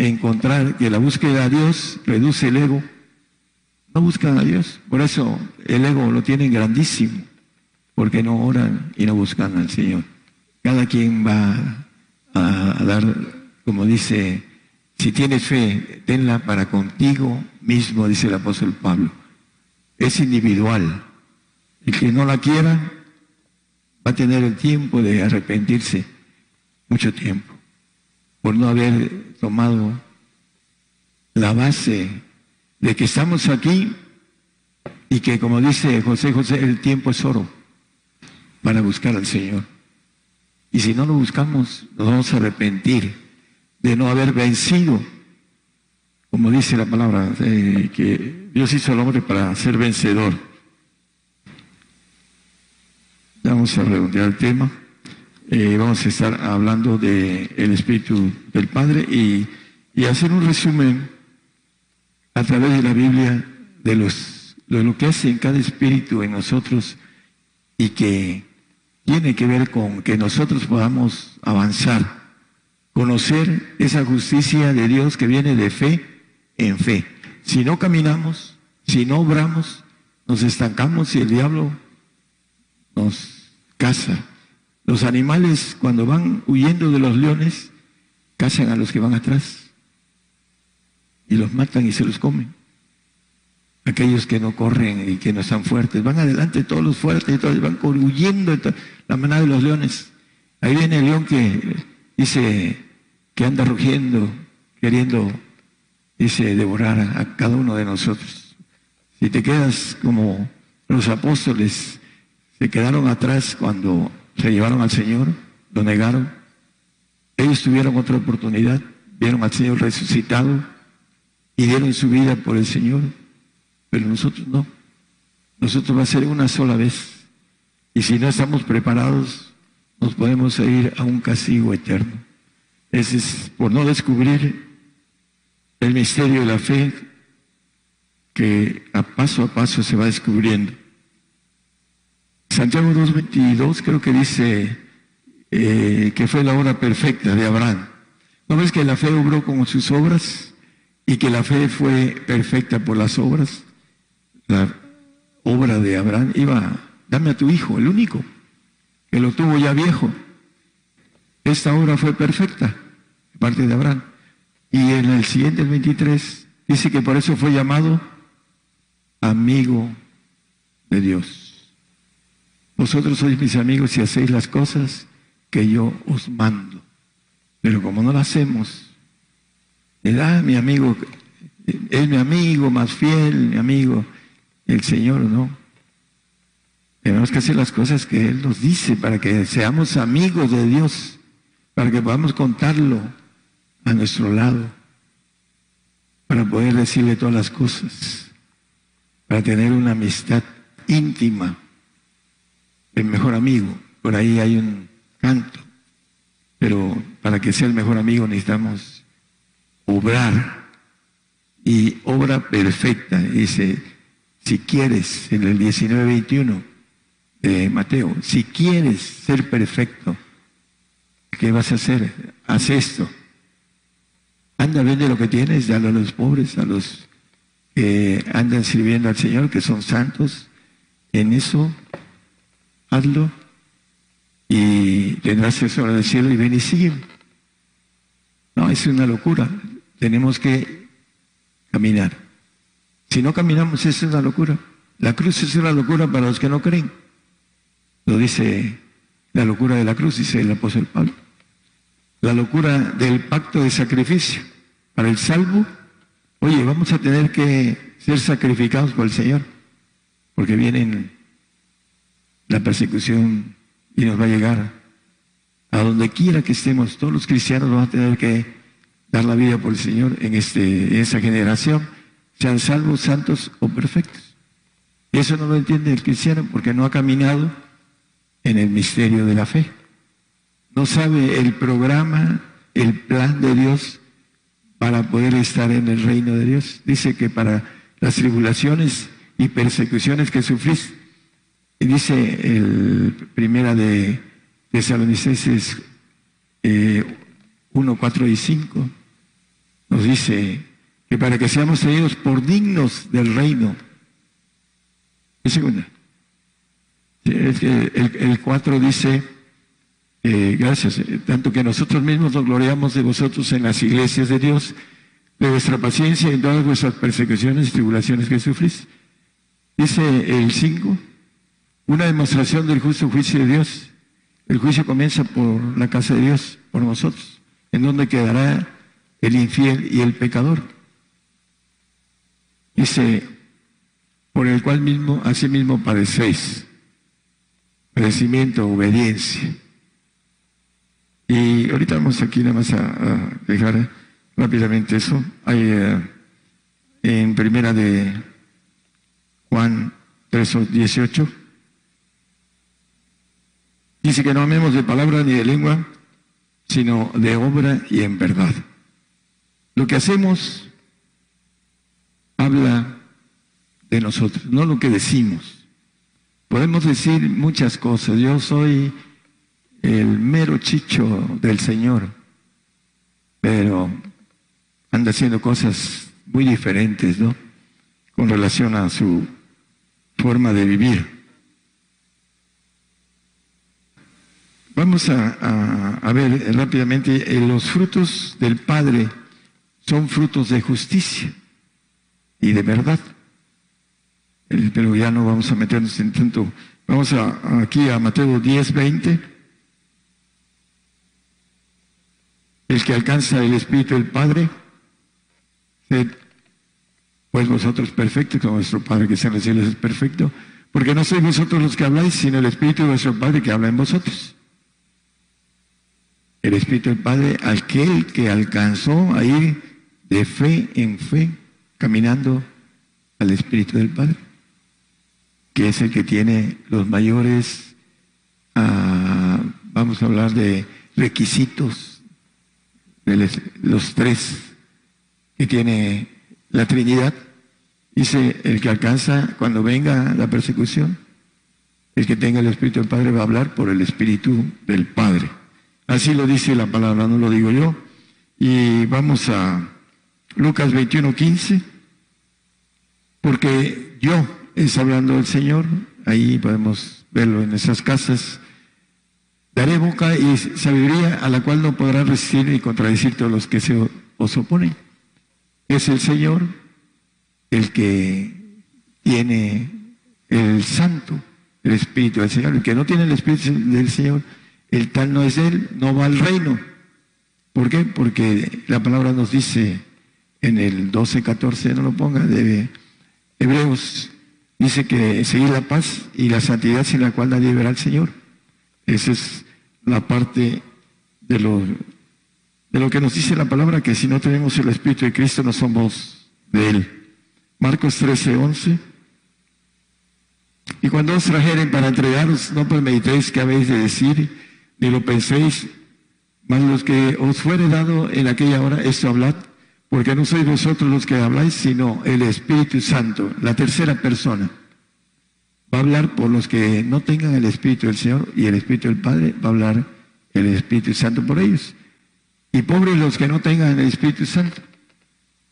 encontrar que la búsqueda a Dios reduce el ego, no buscan a Dios. Por eso el ego lo tienen grandísimo, porque no oran y no buscan al Señor. Cada quien va a, dar, como dice, si tienes fe, tenla para contigo mismo, dice el apóstol Pablo. Es individual. El que no la quiera va a tener el tiempo de arrepentirse, mucho tiempo, por no haber tomado la base de que estamos aquí y que, como dice José José, el tiempo es oro para buscar al Señor. Y si no lo buscamos, nos vamos a arrepentir de no haber vencido, como dice la palabra, que Dios hizo al hombre para ser vencedor. Vamos a redondear el tema. Eh, vamos a estar hablando del el Espíritu del Padre y, y, hacer un resumen a través de la Biblia de, los, de lo que hace en cada espíritu en nosotros y que tiene que ver con que nosotros podamos avanzar, conocer esa justicia de Dios que viene de fe en fe. Si no caminamos, si no obramos, nos estancamos y el diablo nos caza. Los animales cuando van huyendo de los leones, cazan a los que van atrás y los matan y se los comen aquellos que no corren y que no están fuertes, van adelante todos los fuertes, y todos van huyendo la manada de los leones. Ahí viene el león que dice que anda rugiendo, queriendo, devorar a, cada uno de nosotros. Si te quedas como los apóstoles se quedaron atrás cuando se llevaron al Señor, lo negaron, ellos tuvieron otra oportunidad, vieron al Señor resucitado y dieron su vida por el Señor. Pero nosotros no. Nosotros va a ser una sola vez. Y si no estamos preparados, nos podemos ir a un castigo eterno. Ese es por no descubrir el misterio de la fe que a paso a paso se va descubriendo. Santiago 2.22 creo que dice eh, que fue la hora perfecta de Abraham. ¿No ves que la fe obró con sus obras y que la fe fue perfecta por las obras? la obra de Abraham iba, dame a tu hijo, el único, que lo tuvo ya viejo. Esta obra fue perfecta, parte de Abraham. Y en el siguiente, el 23, dice que por eso fue llamado amigo de Dios. Vosotros sois mis amigos si hacéis las cosas que yo os mando. Pero como no las hacemos, da mi amigo, es mi amigo más fiel, mi amigo, el Señor no. Tenemos que hacer las cosas que Él nos dice para que seamos amigos de Dios, para que podamos contarlo a nuestro lado, para poder decirle todas las cosas, para tener una amistad íntima, el mejor amigo. Por ahí hay un canto, pero para que sea el mejor amigo necesitamos obrar y obra perfecta. Dice, si quieres, en el 19-21 de Mateo, si quieres ser perfecto, ¿qué vas a hacer? Haz esto. Anda, vende lo que tienes, dale a los pobres, a los que andan sirviendo al Señor, que son santos. En eso, hazlo y tendrás eso del cielo y ven y sigue. No, es una locura. Tenemos que caminar. Si no caminamos, es una locura. La cruz es una locura para los que no creen. Lo dice la locura de la cruz, dice el apóstol Pablo. la locura del pacto de sacrificio. Para el salvo, oye, vamos a tener que ser sacrificados por el Señor, porque viene la persecución y nos va a llegar a donde quiera que estemos. Todos los cristianos van a tener que dar la vida por el Señor en, este, en esa generación, sean salvos, santos o perfectos. Eso no lo entiende el cristiano porque no ha caminado en el misterio de la fe. No sabe el programa, el plan de Dios para poder estar en el reino de Dios. Dice que para las tribulaciones y persecuciones que sufrís, y dice el primera de Tesalonicenses eh, 1, 4 y 5, nos dice que para que seamos tenidos por dignos del reino. ¿Qué segunda? El, el 4 dice, eh, gracias, eh, tanto que nosotros mismos nos gloriamos de vosotros en las iglesias de Dios, de vuestra paciencia en todas vuestras persecuciones y tribulaciones que sufrís. Dice el 5, una demostración del justo juicio de Dios. El juicio comienza por la casa de Dios, por nosotros, en donde quedará el infiel y el pecador. Dice, por el cual mismo, así mismo padecéis. Padecimiento, obediencia. Y ahorita vamos aquí nada más a, dejar rápidamente eso. Hay eh, en primera de Juan 3, 18. Dice que no amemos de palabra ni de lengua, sino de obra y en verdad. Lo que hacemos habla de nosotros, no lo que decimos. Podemos decir muchas cosas. Yo soy el mero chicho del Señor, pero anda haciendo cosas muy diferentes, ¿no? Con relación a su forma de vivir. Vamos a, ver rápidamente, eh, los frutos del Padre son frutos de justicia y de verdad. Pero ya no vamos a meternos en tanto. Vamos aquí a Mateo 10, 20. El que alcanza el Espíritu del Padre, pues vosotros perfectos, como vuestro Padre que está en los cielos es perfecto, porque no sois vosotros los que habláis, sino el Espíritu de vuestro Padre que habla en vosotros. El Espíritu del Padre, aquel que alcanzó a ir de fe en fe, caminando al Espíritu del Padre, que es el que tiene los mayores, ah, vamos a hablar de requisitos los tres que tiene la Trinidad. Dice, el que alcanza cuando venga la persecución, el que tenga el Espíritu del Padre va a hablar por el Espíritu del Padre. Así lo dice la palabra, no lo digo yo. Y vamos a Lucas 21, 15, porque yo es hablando del Señor, ahí podemos verlo en esas casas Daré boca y sabiduría a la cual no podrá resistir ni contradecir todos los que se os oponen. Es el Señor el que tiene el santo, el Espíritu del Señor. El que no tiene el Espíritu del Señor, el tal no es Él, no va al reino. ¿Por qué? Porque la palabra nos dice en el 12, 14, no lo ponga, de Hebreos, dice que seguir la paz y la santidad sin la cual nadie verá al Señor. Esa es la parte de lo, de lo que nos dice la palabra, que si no tenemos el Espíritu de Cristo no somos de Él. Marcos 13, 11. Y cuando os trajeren para entregaros, no premeditéis qué habéis de decir, ni lo penséis, mas los que os fuere dado en aquella hora, esto hablad, porque no sois vosotros los que habláis, sino el Espíritu Santo, la tercera persona va a hablar por los que no tengan el Espíritu del Señor y el Espíritu del Padre va a hablar el Espíritu Santo por ellos. Y pobres los que no tengan el Espíritu Santo.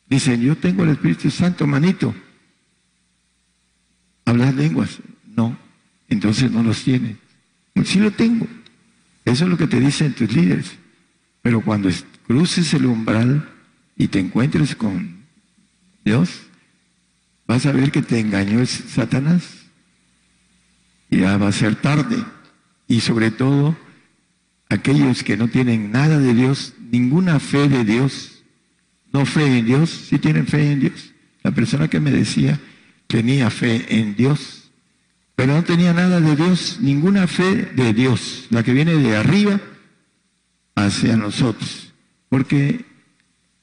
Dicen, yo tengo el Espíritu Santo, manito. ¿Hablas lenguas? No. Entonces no los tiene. Sí lo tengo. Eso es lo que te dicen tus líderes. Pero cuando cruces el umbral y te encuentres con Dios, vas a ver que te engañó Satanás ya va a ser tarde. Y sobre todo, aquellos que no tienen nada de Dios, ninguna fe de Dios, no fe en Dios, sí tienen fe en Dios. La persona que me decía tenía fe en Dios, pero no tenía nada de Dios, ninguna fe de Dios, la que viene de arriba hacia nosotros, porque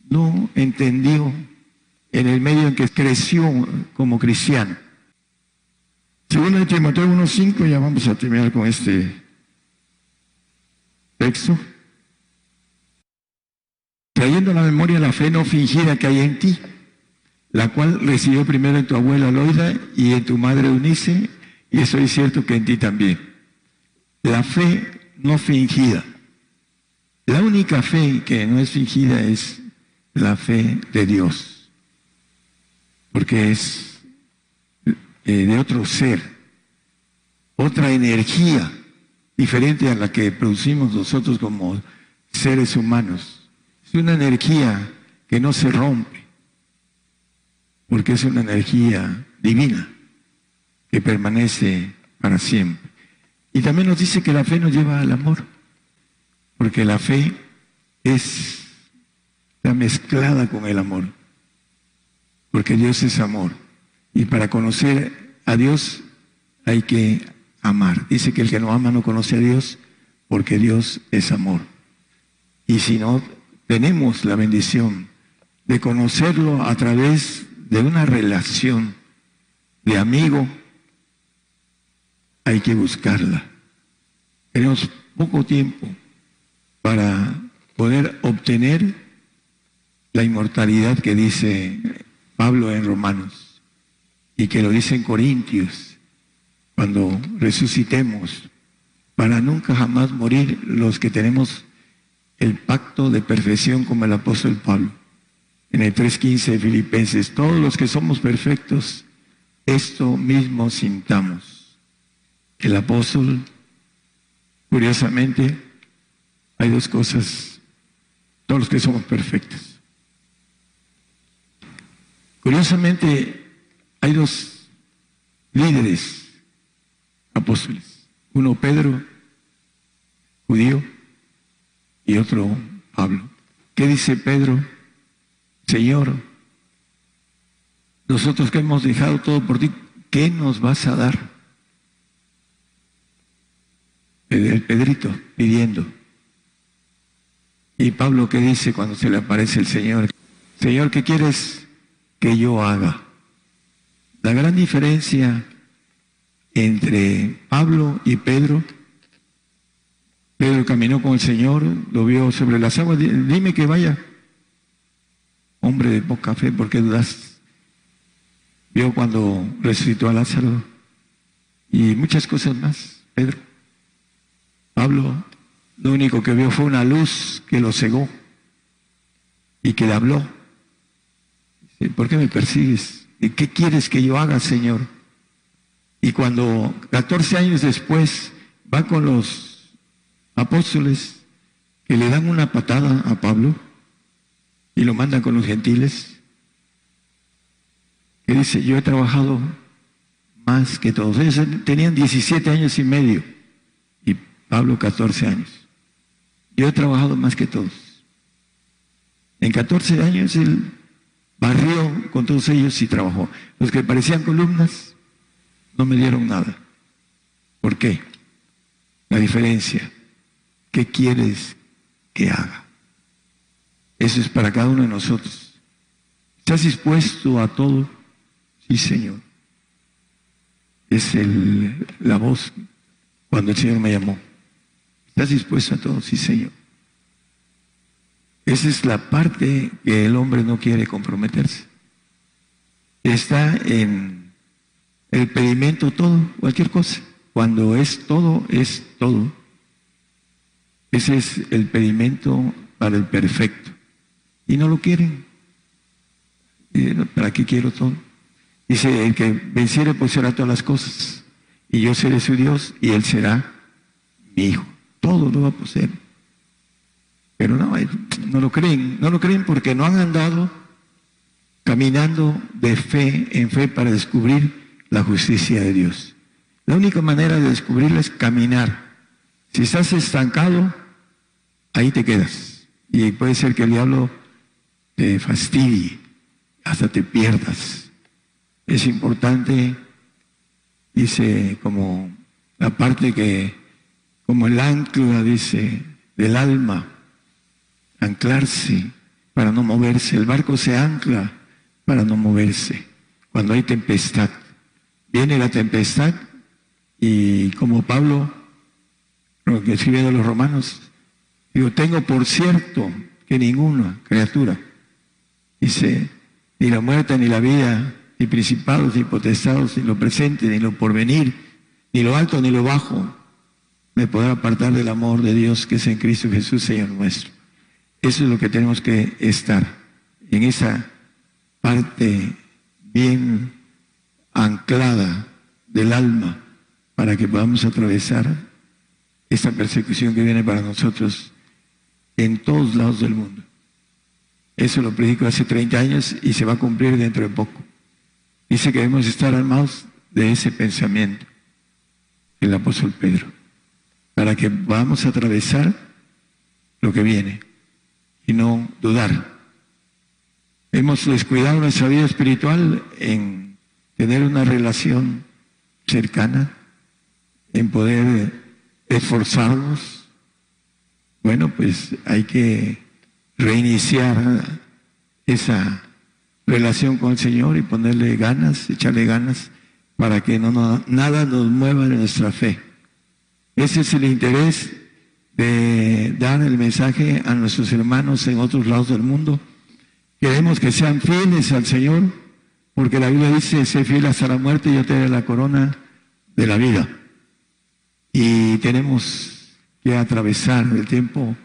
no entendió en el medio en que creció como cristiano. Según el Timoteo 1.5, ya vamos a terminar con este texto. Trayendo a la memoria la fe no fingida que hay en ti, la cual recibió primero en tu abuela Loida y en tu madre Eunice, y eso es cierto que en ti también. La fe no fingida. La única fe que no es fingida es la fe de Dios, porque es eh, de otro ser, otra energía diferente a la que producimos nosotros como seres humanos. Es una energía que no se rompe, porque es una energía divina que permanece para siempre. Y también nos dice que la fe nos lleva al amor, porque la fe es la mezclada con el amor, porque Dios es amor. Y para conocer a Dios hay que amar. Dice que el que no ama no conoce a Dios porque Dios es amor. Y si no tenemos la bendición de conocerlo a través de una relación de amigo, hay que buscarla. Tenemos poco tiempo para poder obtener la inmortalidad que dice Pablo en Romanos y que lo dice en Corintios cuando resucitemos, para nunca jamás morir los que tenemos el pacto de perfección como el apóstol Pablo. En el 3.15 de Filipenses, todos los que somos perfectos, esto mismo sintamos. El apóstol, curiosamente, hay dos cosas, todos los que somos perfectos. Curiosamente, hay dos líderes apóstoles. Uno Pedro, judío, y otro Pablo. ¿Qué dice Pedro? Señor, nosotros que hemos dejado todo por ti, ¿qué nos vas a dar? El Pedrito pidiendo. Y Pablo, ¿qué dice cuando se le aparece el Señor? Señor, ¿qué quieres que yo haga? La gran diferencia entre Pablo y Pedro. Pedro caminó con el Señor, lo vio sobre las aguas, dime que vaya. Hombre de poca fe, ¿por qué dudas? Vio cuando resucitó a Lázaro y muchas cosas más, Pedro. Pablo, lo único que vio fue una luz que lo cegó y que le habló. ¿Por qué me persigues? ¿Y qué quieres que yo haga, Señor? Y cuando 14 años después va con los apóstoles que le dan una patada a Pablo y lo mandan con los gentiles, que dice, yo he trabajado más que todos. Ellos tenían 17 años y medio Pablo 14 años. Yo he trabajado más que todos. En 14 años él barrió con todos ellos y trabajó. Los que parecían columnas, no me dieron nada. ¿Por qué? La diferencia. ¿Qué quieres que haga? Eso es para cada uno de nosotros. ¿Estás dispuesto a todo? Sí, Señor. Es la voz cuando el Señor me llamó. ¿Estás dispuesto a todo? Sí, Señor. Esa es la parte que el hombre no quiere comprometerse. Está en el pedimento todo, cualquier cosa. Cuando es todo, es todo. Ese es el pedimento para el perfecto. Y no lo quieren. ¿Para qué quiero todo? Dice, el que venciere pues será todas las cosas. Y yo seré su Dios y él será mi hijo. Todo lo va a poseer. Pero no, no lo creen. No lo creen porque no han andado caminando de fe en fe para descubrir la justicia de Dios. La única manera de descubrirla es caminar. Si estás estancado, ahí te quedas. Y puede ser que el diablo te fastidie, hasta te pierdas. Es importante, dice, como la parte que, como el ancla, dice, del alma, anclarse para no moverse. El barco se ancla para no moverse. Cuando hay tempestad, viene la tempestad y como Pablo, lo que escribe a los romanos, digo, tengo por cierto que ninguna criatura, dice, ni la muerte, ni la vida, ni principados, ni potestados, ni lo presente, ni lo porvenir, ni lo alto, ni lo bajo, me podrá apartar del amor de Dios que es en Cristo Jesús, Señor nuestro. Eso es lo que tenemos que estar, en esa parte bien anclada del alma para que podamos atravesar esta persecución que viene para nosotros en todos lados del mundo. Eso lo predico hace 30 años y se va a cumplir dentro de poco. Dice que debemos estar armados de ese pensamiento, el apóstol Pedro, para que podamos atravesar lo que viene y no dudar. Hemos descuidado nuestra vida espiritual en tener una relación cercana, en poder esforzarnos. Bueno, pues hay que reiniciar esa relación con el Señor y ponerle ganas, echarle ganas para que no, nada nos mueva de nuestra fe. Ese es el interés de dar el mensaje a nuestros hermanos en otros lados del mundo. Queremos que sean fieles al Señor, porque la Biblia dice, sé fiel hasta la muerte y yo te daré la corona de la vida. Y tenemos que atravesar el tiempo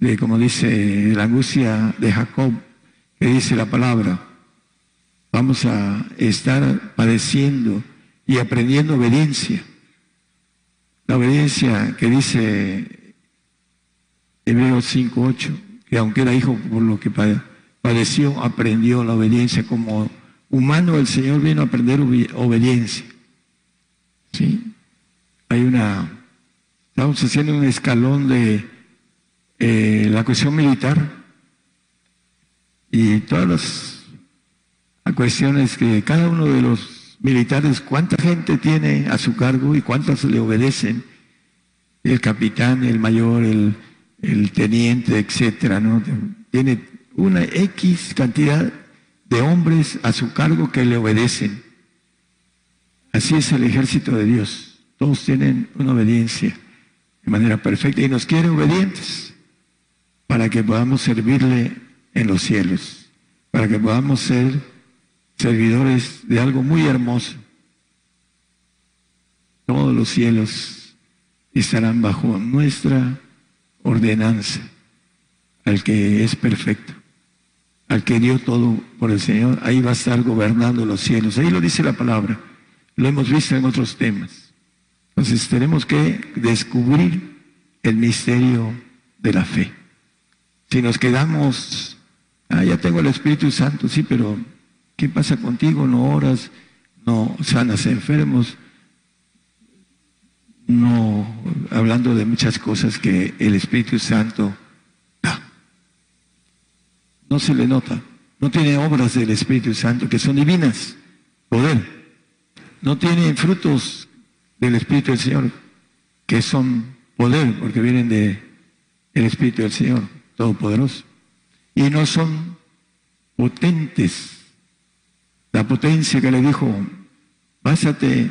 de, como dice, la angustia de Jacob, que dice la palabra. Vamos a estar padeciendo y aprendiendo obediencia. La obediencia que dice Hebreos 5.8, que aunque era hijo por lo que padeció, aprendió la obediencia como humano, el Señor vino a aprender obediencia. ¿Sí? Hay una, estamos haciendo un escalón de eh, la cuestión militar y todas las cuestiones que cada uno de los militares, cuánta gente tiene a su cargo y cuántas le obedecen, el capitán, el mayor, el teniente, etcétera, ¿no? Tiene una X cantidad de hombres a su cargo que le obedecen. Así es el ejército de Dios. Todos tienen una obediencia de manera perfecta y nos quiere obedientes para que podamos servirle en los cielos, para que podamos ser servidores de algo muy hermoso. Todos los cielos estarán bajo nuestra ordenanza al que es perfecto, al que dio todo por el Señor, ahí va a estar gobernando los cielos. Ahí lo dice la palabra, lo hemos visto en otros temas. Entonces tenemos que descubrir el misterio de la fe. Si nos quedamos, ah, ya tengo el Espíritu Santo, sí, pero ¿qué pasa contigo? No oras, no sanas enfermos, no hablando de muchas cosas que el Espíritu Santo da. No se le nota. No tiene obras del Espíritu Santo que son divinas, poder. No tiene frutos del Espíritu del Señor que son poder, porque vienen de Espíritu del Señor Todopoderoso. Y no son potentes. La potencia que le dijo, pásate,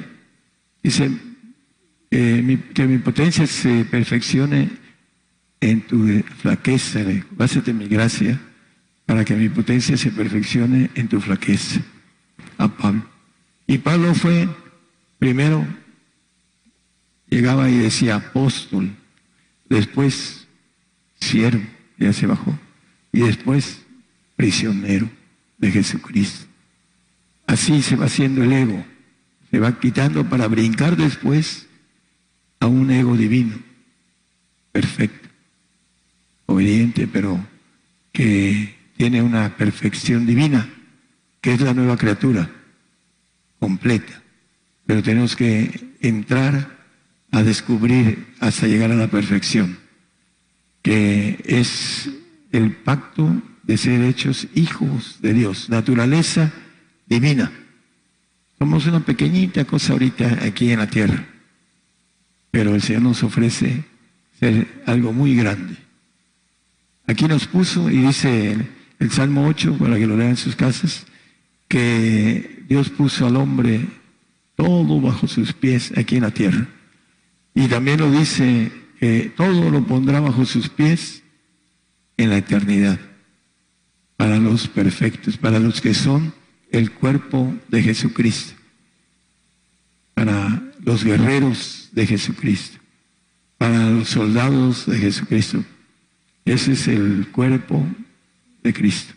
dice, eh, que mi potencia se perfeccione en tu flaqueza. Básate mi gracia para que mi potencia se perfeccione en tu flaqueza. A Pablo. Y Pablo fue, primero, llegaba y decía apóstol, después siervo, ya se bajó, y después prisionero de Jesucristo. Así se va haciendo el ego, se va quitando para brincar después a un ego divino, perfecto, obediente, pero que tiene una perfección divina, que es la nueva criatura, completa. Pero tenemos que entrar a descubrir hasta llegar a la perfección, que es el pacto de ser hechos hijos de Dios, naturaleza divina. Somos una pequeñita cosa ahorita aquí en la tierra, pero el Señor nos ofrece ser algo muy grande. Aquí nos puso, y dice el, Salmo 8, para que lo lean en sus casas, que Dios puso al hombre todo bajo sus pies aquí en la tierra. Y también lo dice que todo lo pondrá bajo sus pies en la eternidad, para los perfectos, para los que son el cuerpo de Jesucristo, para los guerreros de Jesucristo, para los soldados de Jesucristo. Ese es el cuerpo de Cristo.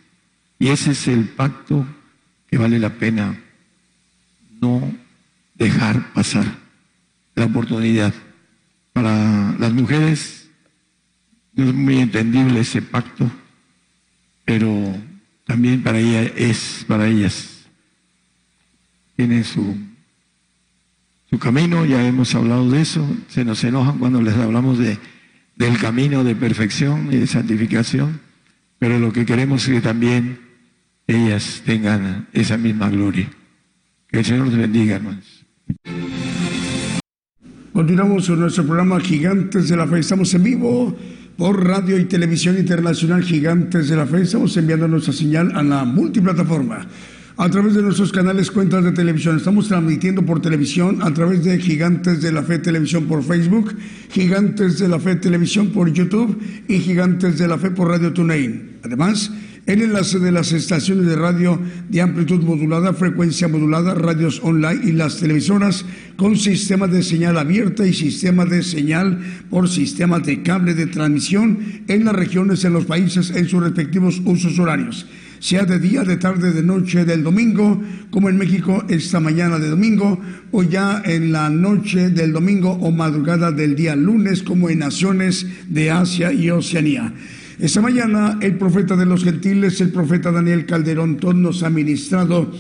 Y ese es el pacto que vale la pena no dejar pasar la oportunidad. Para las mujeres no es muy entendible ese pacto, pero también para ellas es para ellas. Tienen su, su camino, ya hemos hablado de eso, se nos enojan cuando les hablamos de, del camino de perfección y de santificación, pero lo que queremos es que también ellas tengan esa misma gloria. Que el Señor los bendiga, hermanos. Continuamos con nuestro programa Gigantes de la Fe. Estamos en vivo por Radio y Televisión Internacional Gigantes de la Fe. Estamos enviando nuestra señal a la multiplataforma a través de nuestros canales cuentas de televisión. Estamos transmitiendo por televisión a través de Gigantes de la Fe Televisión por Facebook, Gigantes de la Fe Televisión por YouTube y Gigantes de la Fe por Radio TuneIn. Además, el enlace de las estaciones de radio de amplitud modulada, frecuencia modulada, radios online y las televisoras con sistema de señal abierta y sistema de señal por sistema de cable de transmisión en las regiones, en los países, en sus respectivos usos horarios sea de día, de tarde, de noche del domingo, como en México esta mañana de domingo, o ya en la noche del domingo o madrugada del día lunes, como en naciones de Asia y Oceanía. Esta mañana el profeta de los gentiles, el profeta Daniel Calderón, todos nos ha ministrado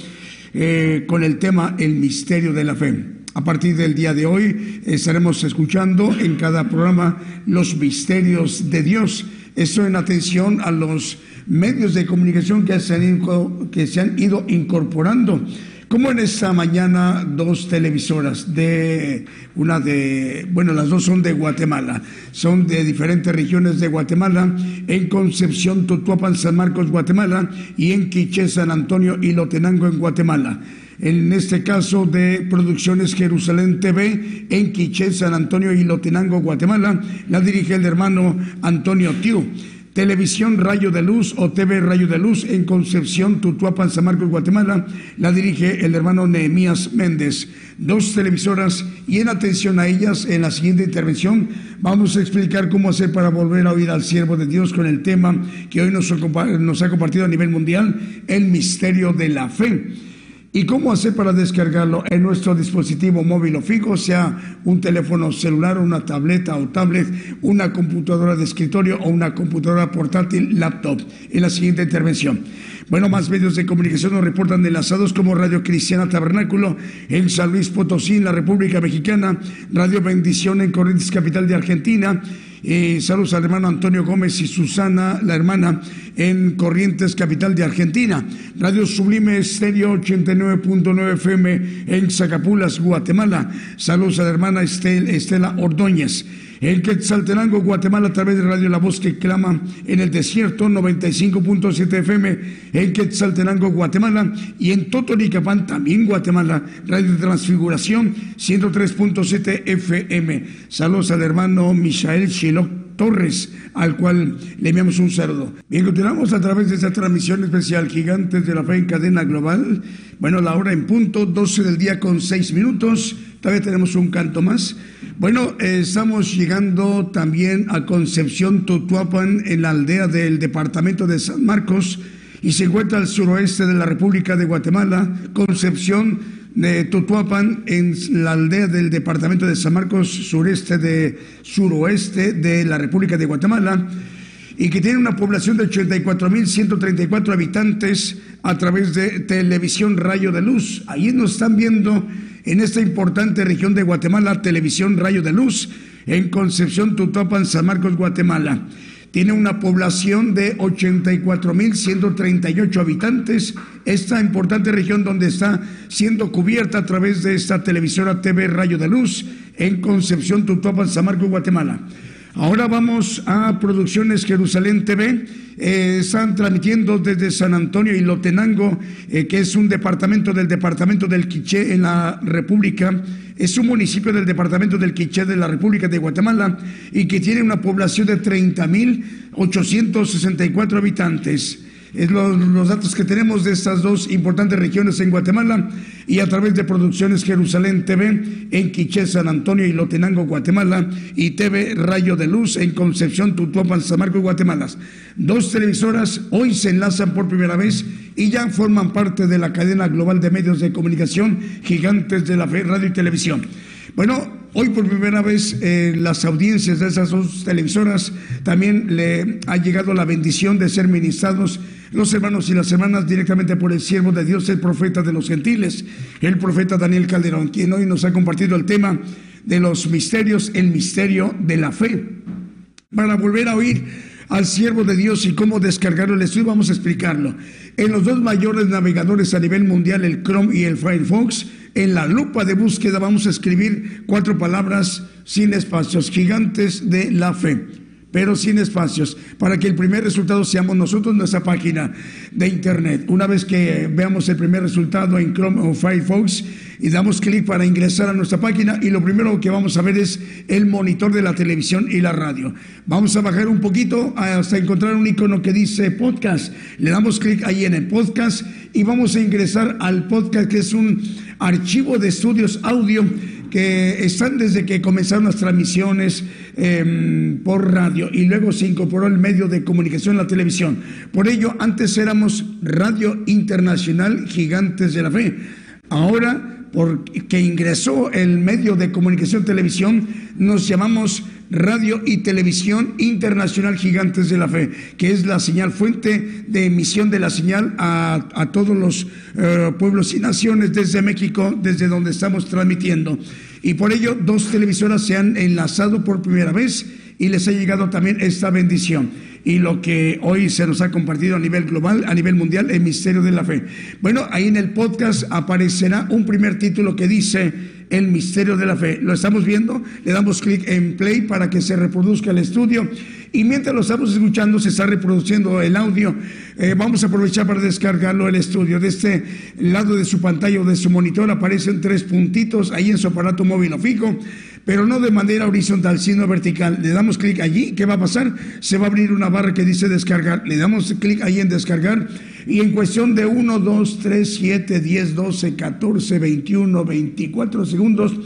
eh, con el tema El misterio de la fe. A partir del día de hoy estaremos escuchando en cada programa los misterios de Dios. Esto en atención a los medios de comunicación que se han, que se han ido incorporando como en esta mañana dos televisoras de una de, bueno, las dos son de Guatemala, son de diferentes regiones de Guatemala, en Concepción, Tutuapan, San Marcos, Guatemala y en Quiché, San Antonio y Lotenango en Guatemala. En este caso de Producciones Jerusalén TV en Quiché, San Antonio y Lotenango, Guatemala, la dirige el hermano Antonio Tiu. Televisión Rayo de Luz o TV Rayo de Luz en Concepción, Tutuapan, San Marcos, Guatemala. La dirige el hermano Nehemías Méndez. Dos televisoras y en atención a ellas, en la siguiente intervención vamos a explicar cómo hacer para volver a oír al siervo de Dios con el tema que hoy nos, nos ha compartido a nivel mundial, el misterio de la fe. ¿Y cómo hacer para descargarlo en nuestro dispositivo móvil o fijo, sea un teléfono celular, una tableta o tablet, una computadora de escritorio o una computadora portátil, laptop? En la siguiente intervención. Bueno, más medios de comunicación nos reportan enlazados como Radio Cristiana Tabernáculo en San Luis Potosí, en la República Mexicana, Radio Bendición en Corrientes, capital de Argentina, eh, saludos al hermano Antonio Gómez y Susana, la hermana, en Corrientes, capital de Argentina. Radio Sublime Estéreo 89.9 FM en Zacapulas, Guatemala. Saludos a la hermana Estela Ordóñez. En Quetzaltenango, Guatemala, a través de Radio La Voz que clama en el desierto, 95.7 FM en Quetzaltenango, Guatemala. Y en Totonicapán, también Guatemala, Radio Transfiguración, 103.7 FM. Saludos al hermano Michael Shiloh Torres, al cual le enviamos un saludo. Bien, continuamos a través de esta transmisión especial Gigantes de la Fe en Cadena Global. Bueno, la hora en punto, 12 del día con 6 minutos. Todavía tenemos un canto más. Bueno, eh, estamos llegando también a Concepción Tutuapan, en la aldea del departamento de San Marcos, y se encuentra al suroeste de la República de Guatemala. Concepción de Tutuapan, en la aldea del departamento de San Marcos, sureste de suroeste de la República de Guatemala y que tiene una población de 84.134 habitantes a través de televisión Rayo de Luz. Ahí nos están viendo en esta importante región de Guatemala, televisión Rayo de Luz, en Concepción, Tutuapan, San Marcos, Guatemala. Tiene una población de 84.138 habitantes. Esta importante región donde está siendo cubierta a través de esta televisora TV Rayo de Luz en Concepción, Tutuapan, San Marcos, Guatemala. Ahora vamos a Producciones Jerusalén TV. Eh, están transmitiendo desde San Antonio y Lotenango, eh, que es un departamento del departamento del Quiché en la República. Es un municipio del departamento del Quiché de la República de Guatemala y que tiene una población de 30.864 habitantes es los, datos que tenemos de estas dos importantes regiones en Guatemala y a través de Producciones Jerusalén TV en Quiché, San Antonio y Lotenango, Guatemala y TV Rayo de Luz en Concepción, Tutuapan, San Marcos, Guatemala. Dos televisoras hoy se enlazan por primera vez y ya forman parte de la cadena global de medios de comunicación gigantes de la radio y televisión. Bueno, hoy por primera vez eh, las audiencias de esas dos televisoras también le ha llegado la bendición de ser ministrados los hermanos y las hermanas directamente por el siervo de Dios, el profeta de los gentiles, el profeta Daniel Calderón, quien hoy nos ha compartido el tema de los misterios, el misterio de la fe. Para volver a oír al siervo de Dios y cómo descargarlo el estudio, vamos a explicarlo. En los dos mayores navegadores a nivel mundial, el Chrome y el Firefox, en la lupa de búsqueda vamos a escribir cuatro palabras sin espacios, gigantes de la fe pero sin espacios, para que el primer resultado seamos nosotros nuestra página de internet. Una vez que veamos el primer resultado en Chrome o Firefox y damos clic para ingresar a nuestra página y lo primero que vamos a ver es el monitor de la televisión y la radio. Vamos a bajar un poquito hasta encontrar un icono que dice podcast. Le damos clic ahí en el podcast y vamos a ingresar al podcast que es un archivo de estudios audio que están desde que comenzaron las transmisiones em, por radio y luego se incorporó el medio de comunicación, la televisión. Por ello, antes éramos Radio Internacional Gigantes de la Fe. Ahora, porque ingresó el medio de comunicación televisión, nos llamamos Radio y Televisión Internacional Gigantes de la Fe, que es la señal fuente de emisión de la señal a, todos los eh, pueblos y naciones desde México, desde donde estamos transmitiendo. Y por ello, dos televisoras se han enlazado por primera vez y les ha llegado también esta bendición. Y lo que hoy se nos ha compartido a nivel global, a nivel mundial, el misterio de la fe. Bueno, ahí en el podcast aparecerá un primer título que dice el misterio de la fe. Lo estamos viendo, le damos clic en play para que se reproduzca el estudio y mientras lo estamos escuchando se está reproduciendo el audio. Eh, vamos a aprovechar para descargarlo el estudio. De este lado de su pantalla o de su monitor aparecen tres puntitos ahí en su aparato móvil o fijo pero no de manera horizontal, sino vertical. Le damos clic allí, ¿qué va a pasar? Se va a abrir una barra que dice descargar. Le damos clic ahí en descargar y en cuestión de 1, 2, 3, 7, 10, 12, 14, 21, 24 segundos,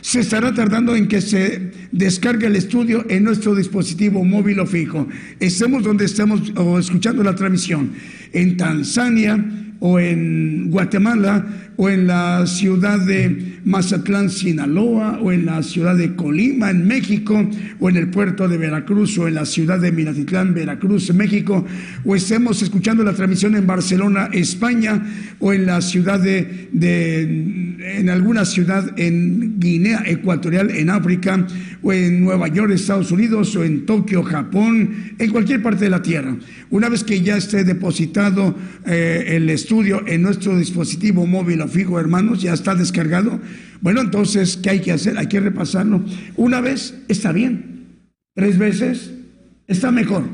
se estará tardando en que se descargue el estudio en nuestro dispositivo móvil o fijo. Estemos donde estemos o escuchando la transmisión, en Tanzania o en Guatemala o en la ciudad de Mazatlán, Sinaloa, o en la ciudad de Colima, en México, o en el puerto de Veracruz, o en la ciudad de Minatitlán, Veracruz, México, o estemos escuchando la transmisión en Barcelona, España, o en la ciudad de, en alguna ciudad en Guinea Ecuatorial, en África, o en Nueva York, Estados Unidos, o en Tokio, Japón, en cualquier parte de la Tierra. Una vez que ya esté depositado eh, el estudio en nuestro dispositivo móvil fijo, hermanos, ya está descargado. Bueno, entonces, ¿qué hay que hacer? Hay que repasarlo. Una vez está bien, tres veces está mejor,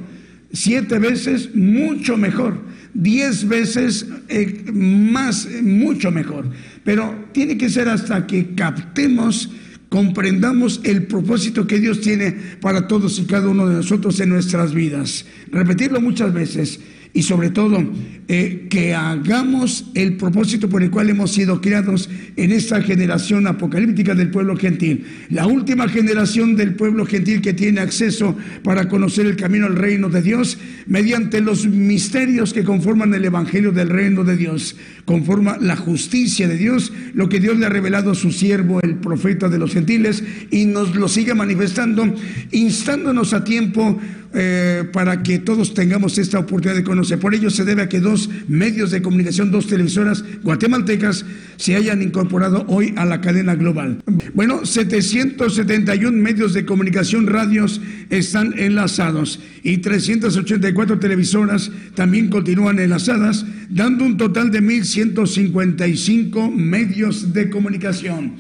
siete veces mucho mejor, diez veces eh, más, mucho mejor. Pero tiene que ser hasta que captemos comprendamos el propósito que Dios tiene para todos y cada uno de nosotros en nuestras vidas. Repetirlo muchas veces y sobre todo eh, que hagamos el propósito por el cual hemos sido criados en esta generación apocalíptica del pueblo gentil, la última generación del pueblo gentil que tiene acceso para conocer el camino al reino de Dios mediante los misterios que conforman el Evangelio del reino de Dios. Conforma la justicia de Dios, lo que Dios le ha revelado a su siervo, el profeta de los gentiles, y nos lo sigue manifestando, instándonos a tiempo eh, para que todos tengamos esta oportunidad de conocer. Por ello se debe a que dos medios de comunicación, dos televisoras guatemaltecas, se hayan incorporado hoy a la cadena global. Bueno, 771 medios de comunicación, radios están enlazados y 384 televisoras también continúan enlazadas, dando un total de 1.155 medios de comunicación.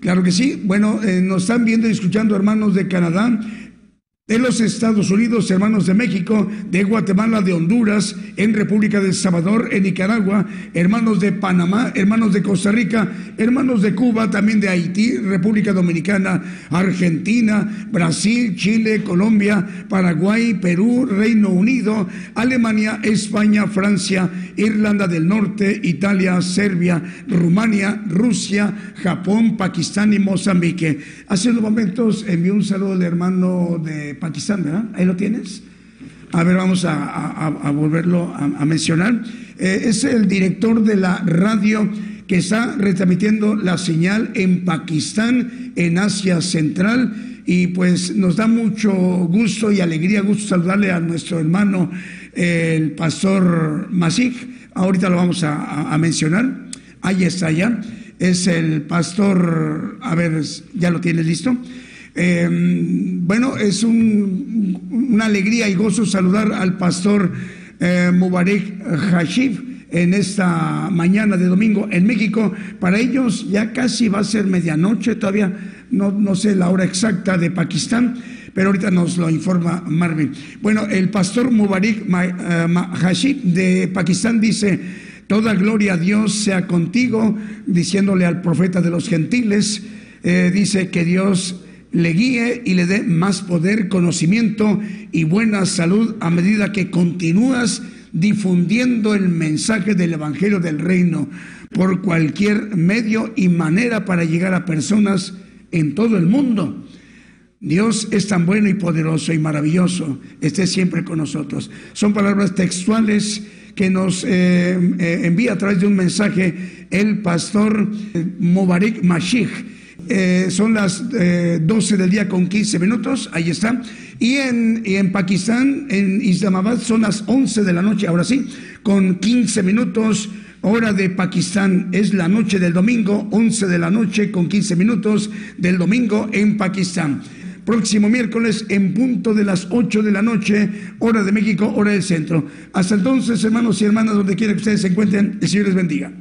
Claro que sí. Bueno, eh, nos están viendo y escuchando hermanos de Canadá, de los Estados Unidos, hermanos de México, de Guatemala, de Honduras, en República de Salvador, en Nicaragua, hermanos de Panamá, hermanos de Costa Rica, hermanos de Cuba, también de Haití, República Dominicana, Argentina, Brasil, Chile, Colombia, Paraguay, Perú, Reino Unido, Alemania, España, Francia, Irlanda del Norte, Italia, Serbia, Rumania, Rusia, Japón, Pakistán y Mozambique. Hace unos momentos envió un saludo al hermano de Pakistán, ¿verdad? Ahí lo tienes. A ver, vamos a, volverlo a, mencionar. Eh, es el director de la radio que está retransmitiendo la señal en Pakistán, en Asia Central. Y pues nos da mucho gusto y alegría, gusto saludarle a nuestro hermano, el pastor Masik. Ahorita lo vamos a, mencionar. Ahí está ya. Es el pastor, a ver, ya lo tienes listo. Em, bueno, es una alegría y gozo saludar al pastor eh, Mubarak Hashif en esta mañana de domingo en México. Para ellos ya casi va a ser medianoche, todavía no, no sé la hora exacta de Pakistán, pero ahorita nos lo informa Marvin. Bueno, el pastor Mubarak eh, Hashif de Pakistán dice, toda gloria a Dios sea contigo, diciéndole al profeta de los gentiles, eh, dice que Dios le guíe y le dé más poder, conocimiento y buena salud a medida que continúas difundiendo el mensaje del Evangelio del Reino por cualquier medio y manera para llegar a personas en todo el mundo. Dios es tan bueno y poderoso y maravilloso. Esté siempre con nosotros. Son palabras textuales que nos eh, eh, envía a través de un mensaje el pastor Mubarak Mashik eh, son las 12 eh, del día con 15 minutos, ahí está. Y en, en Pakistán, en Islamabad, son las 11 de la noche, ahora sí, con 15 minutos. Hora de Pakistán es la noche del domingo, 11 de la noche con 15 minutos del domingo en Pakistán. Próximo miércoles en punto de las 8 de la noche, hora de México, hora del centro. Hasta entonces, hermanos y hermanas, donde quiera que ustedes se encuentren, el Señor les bendiga.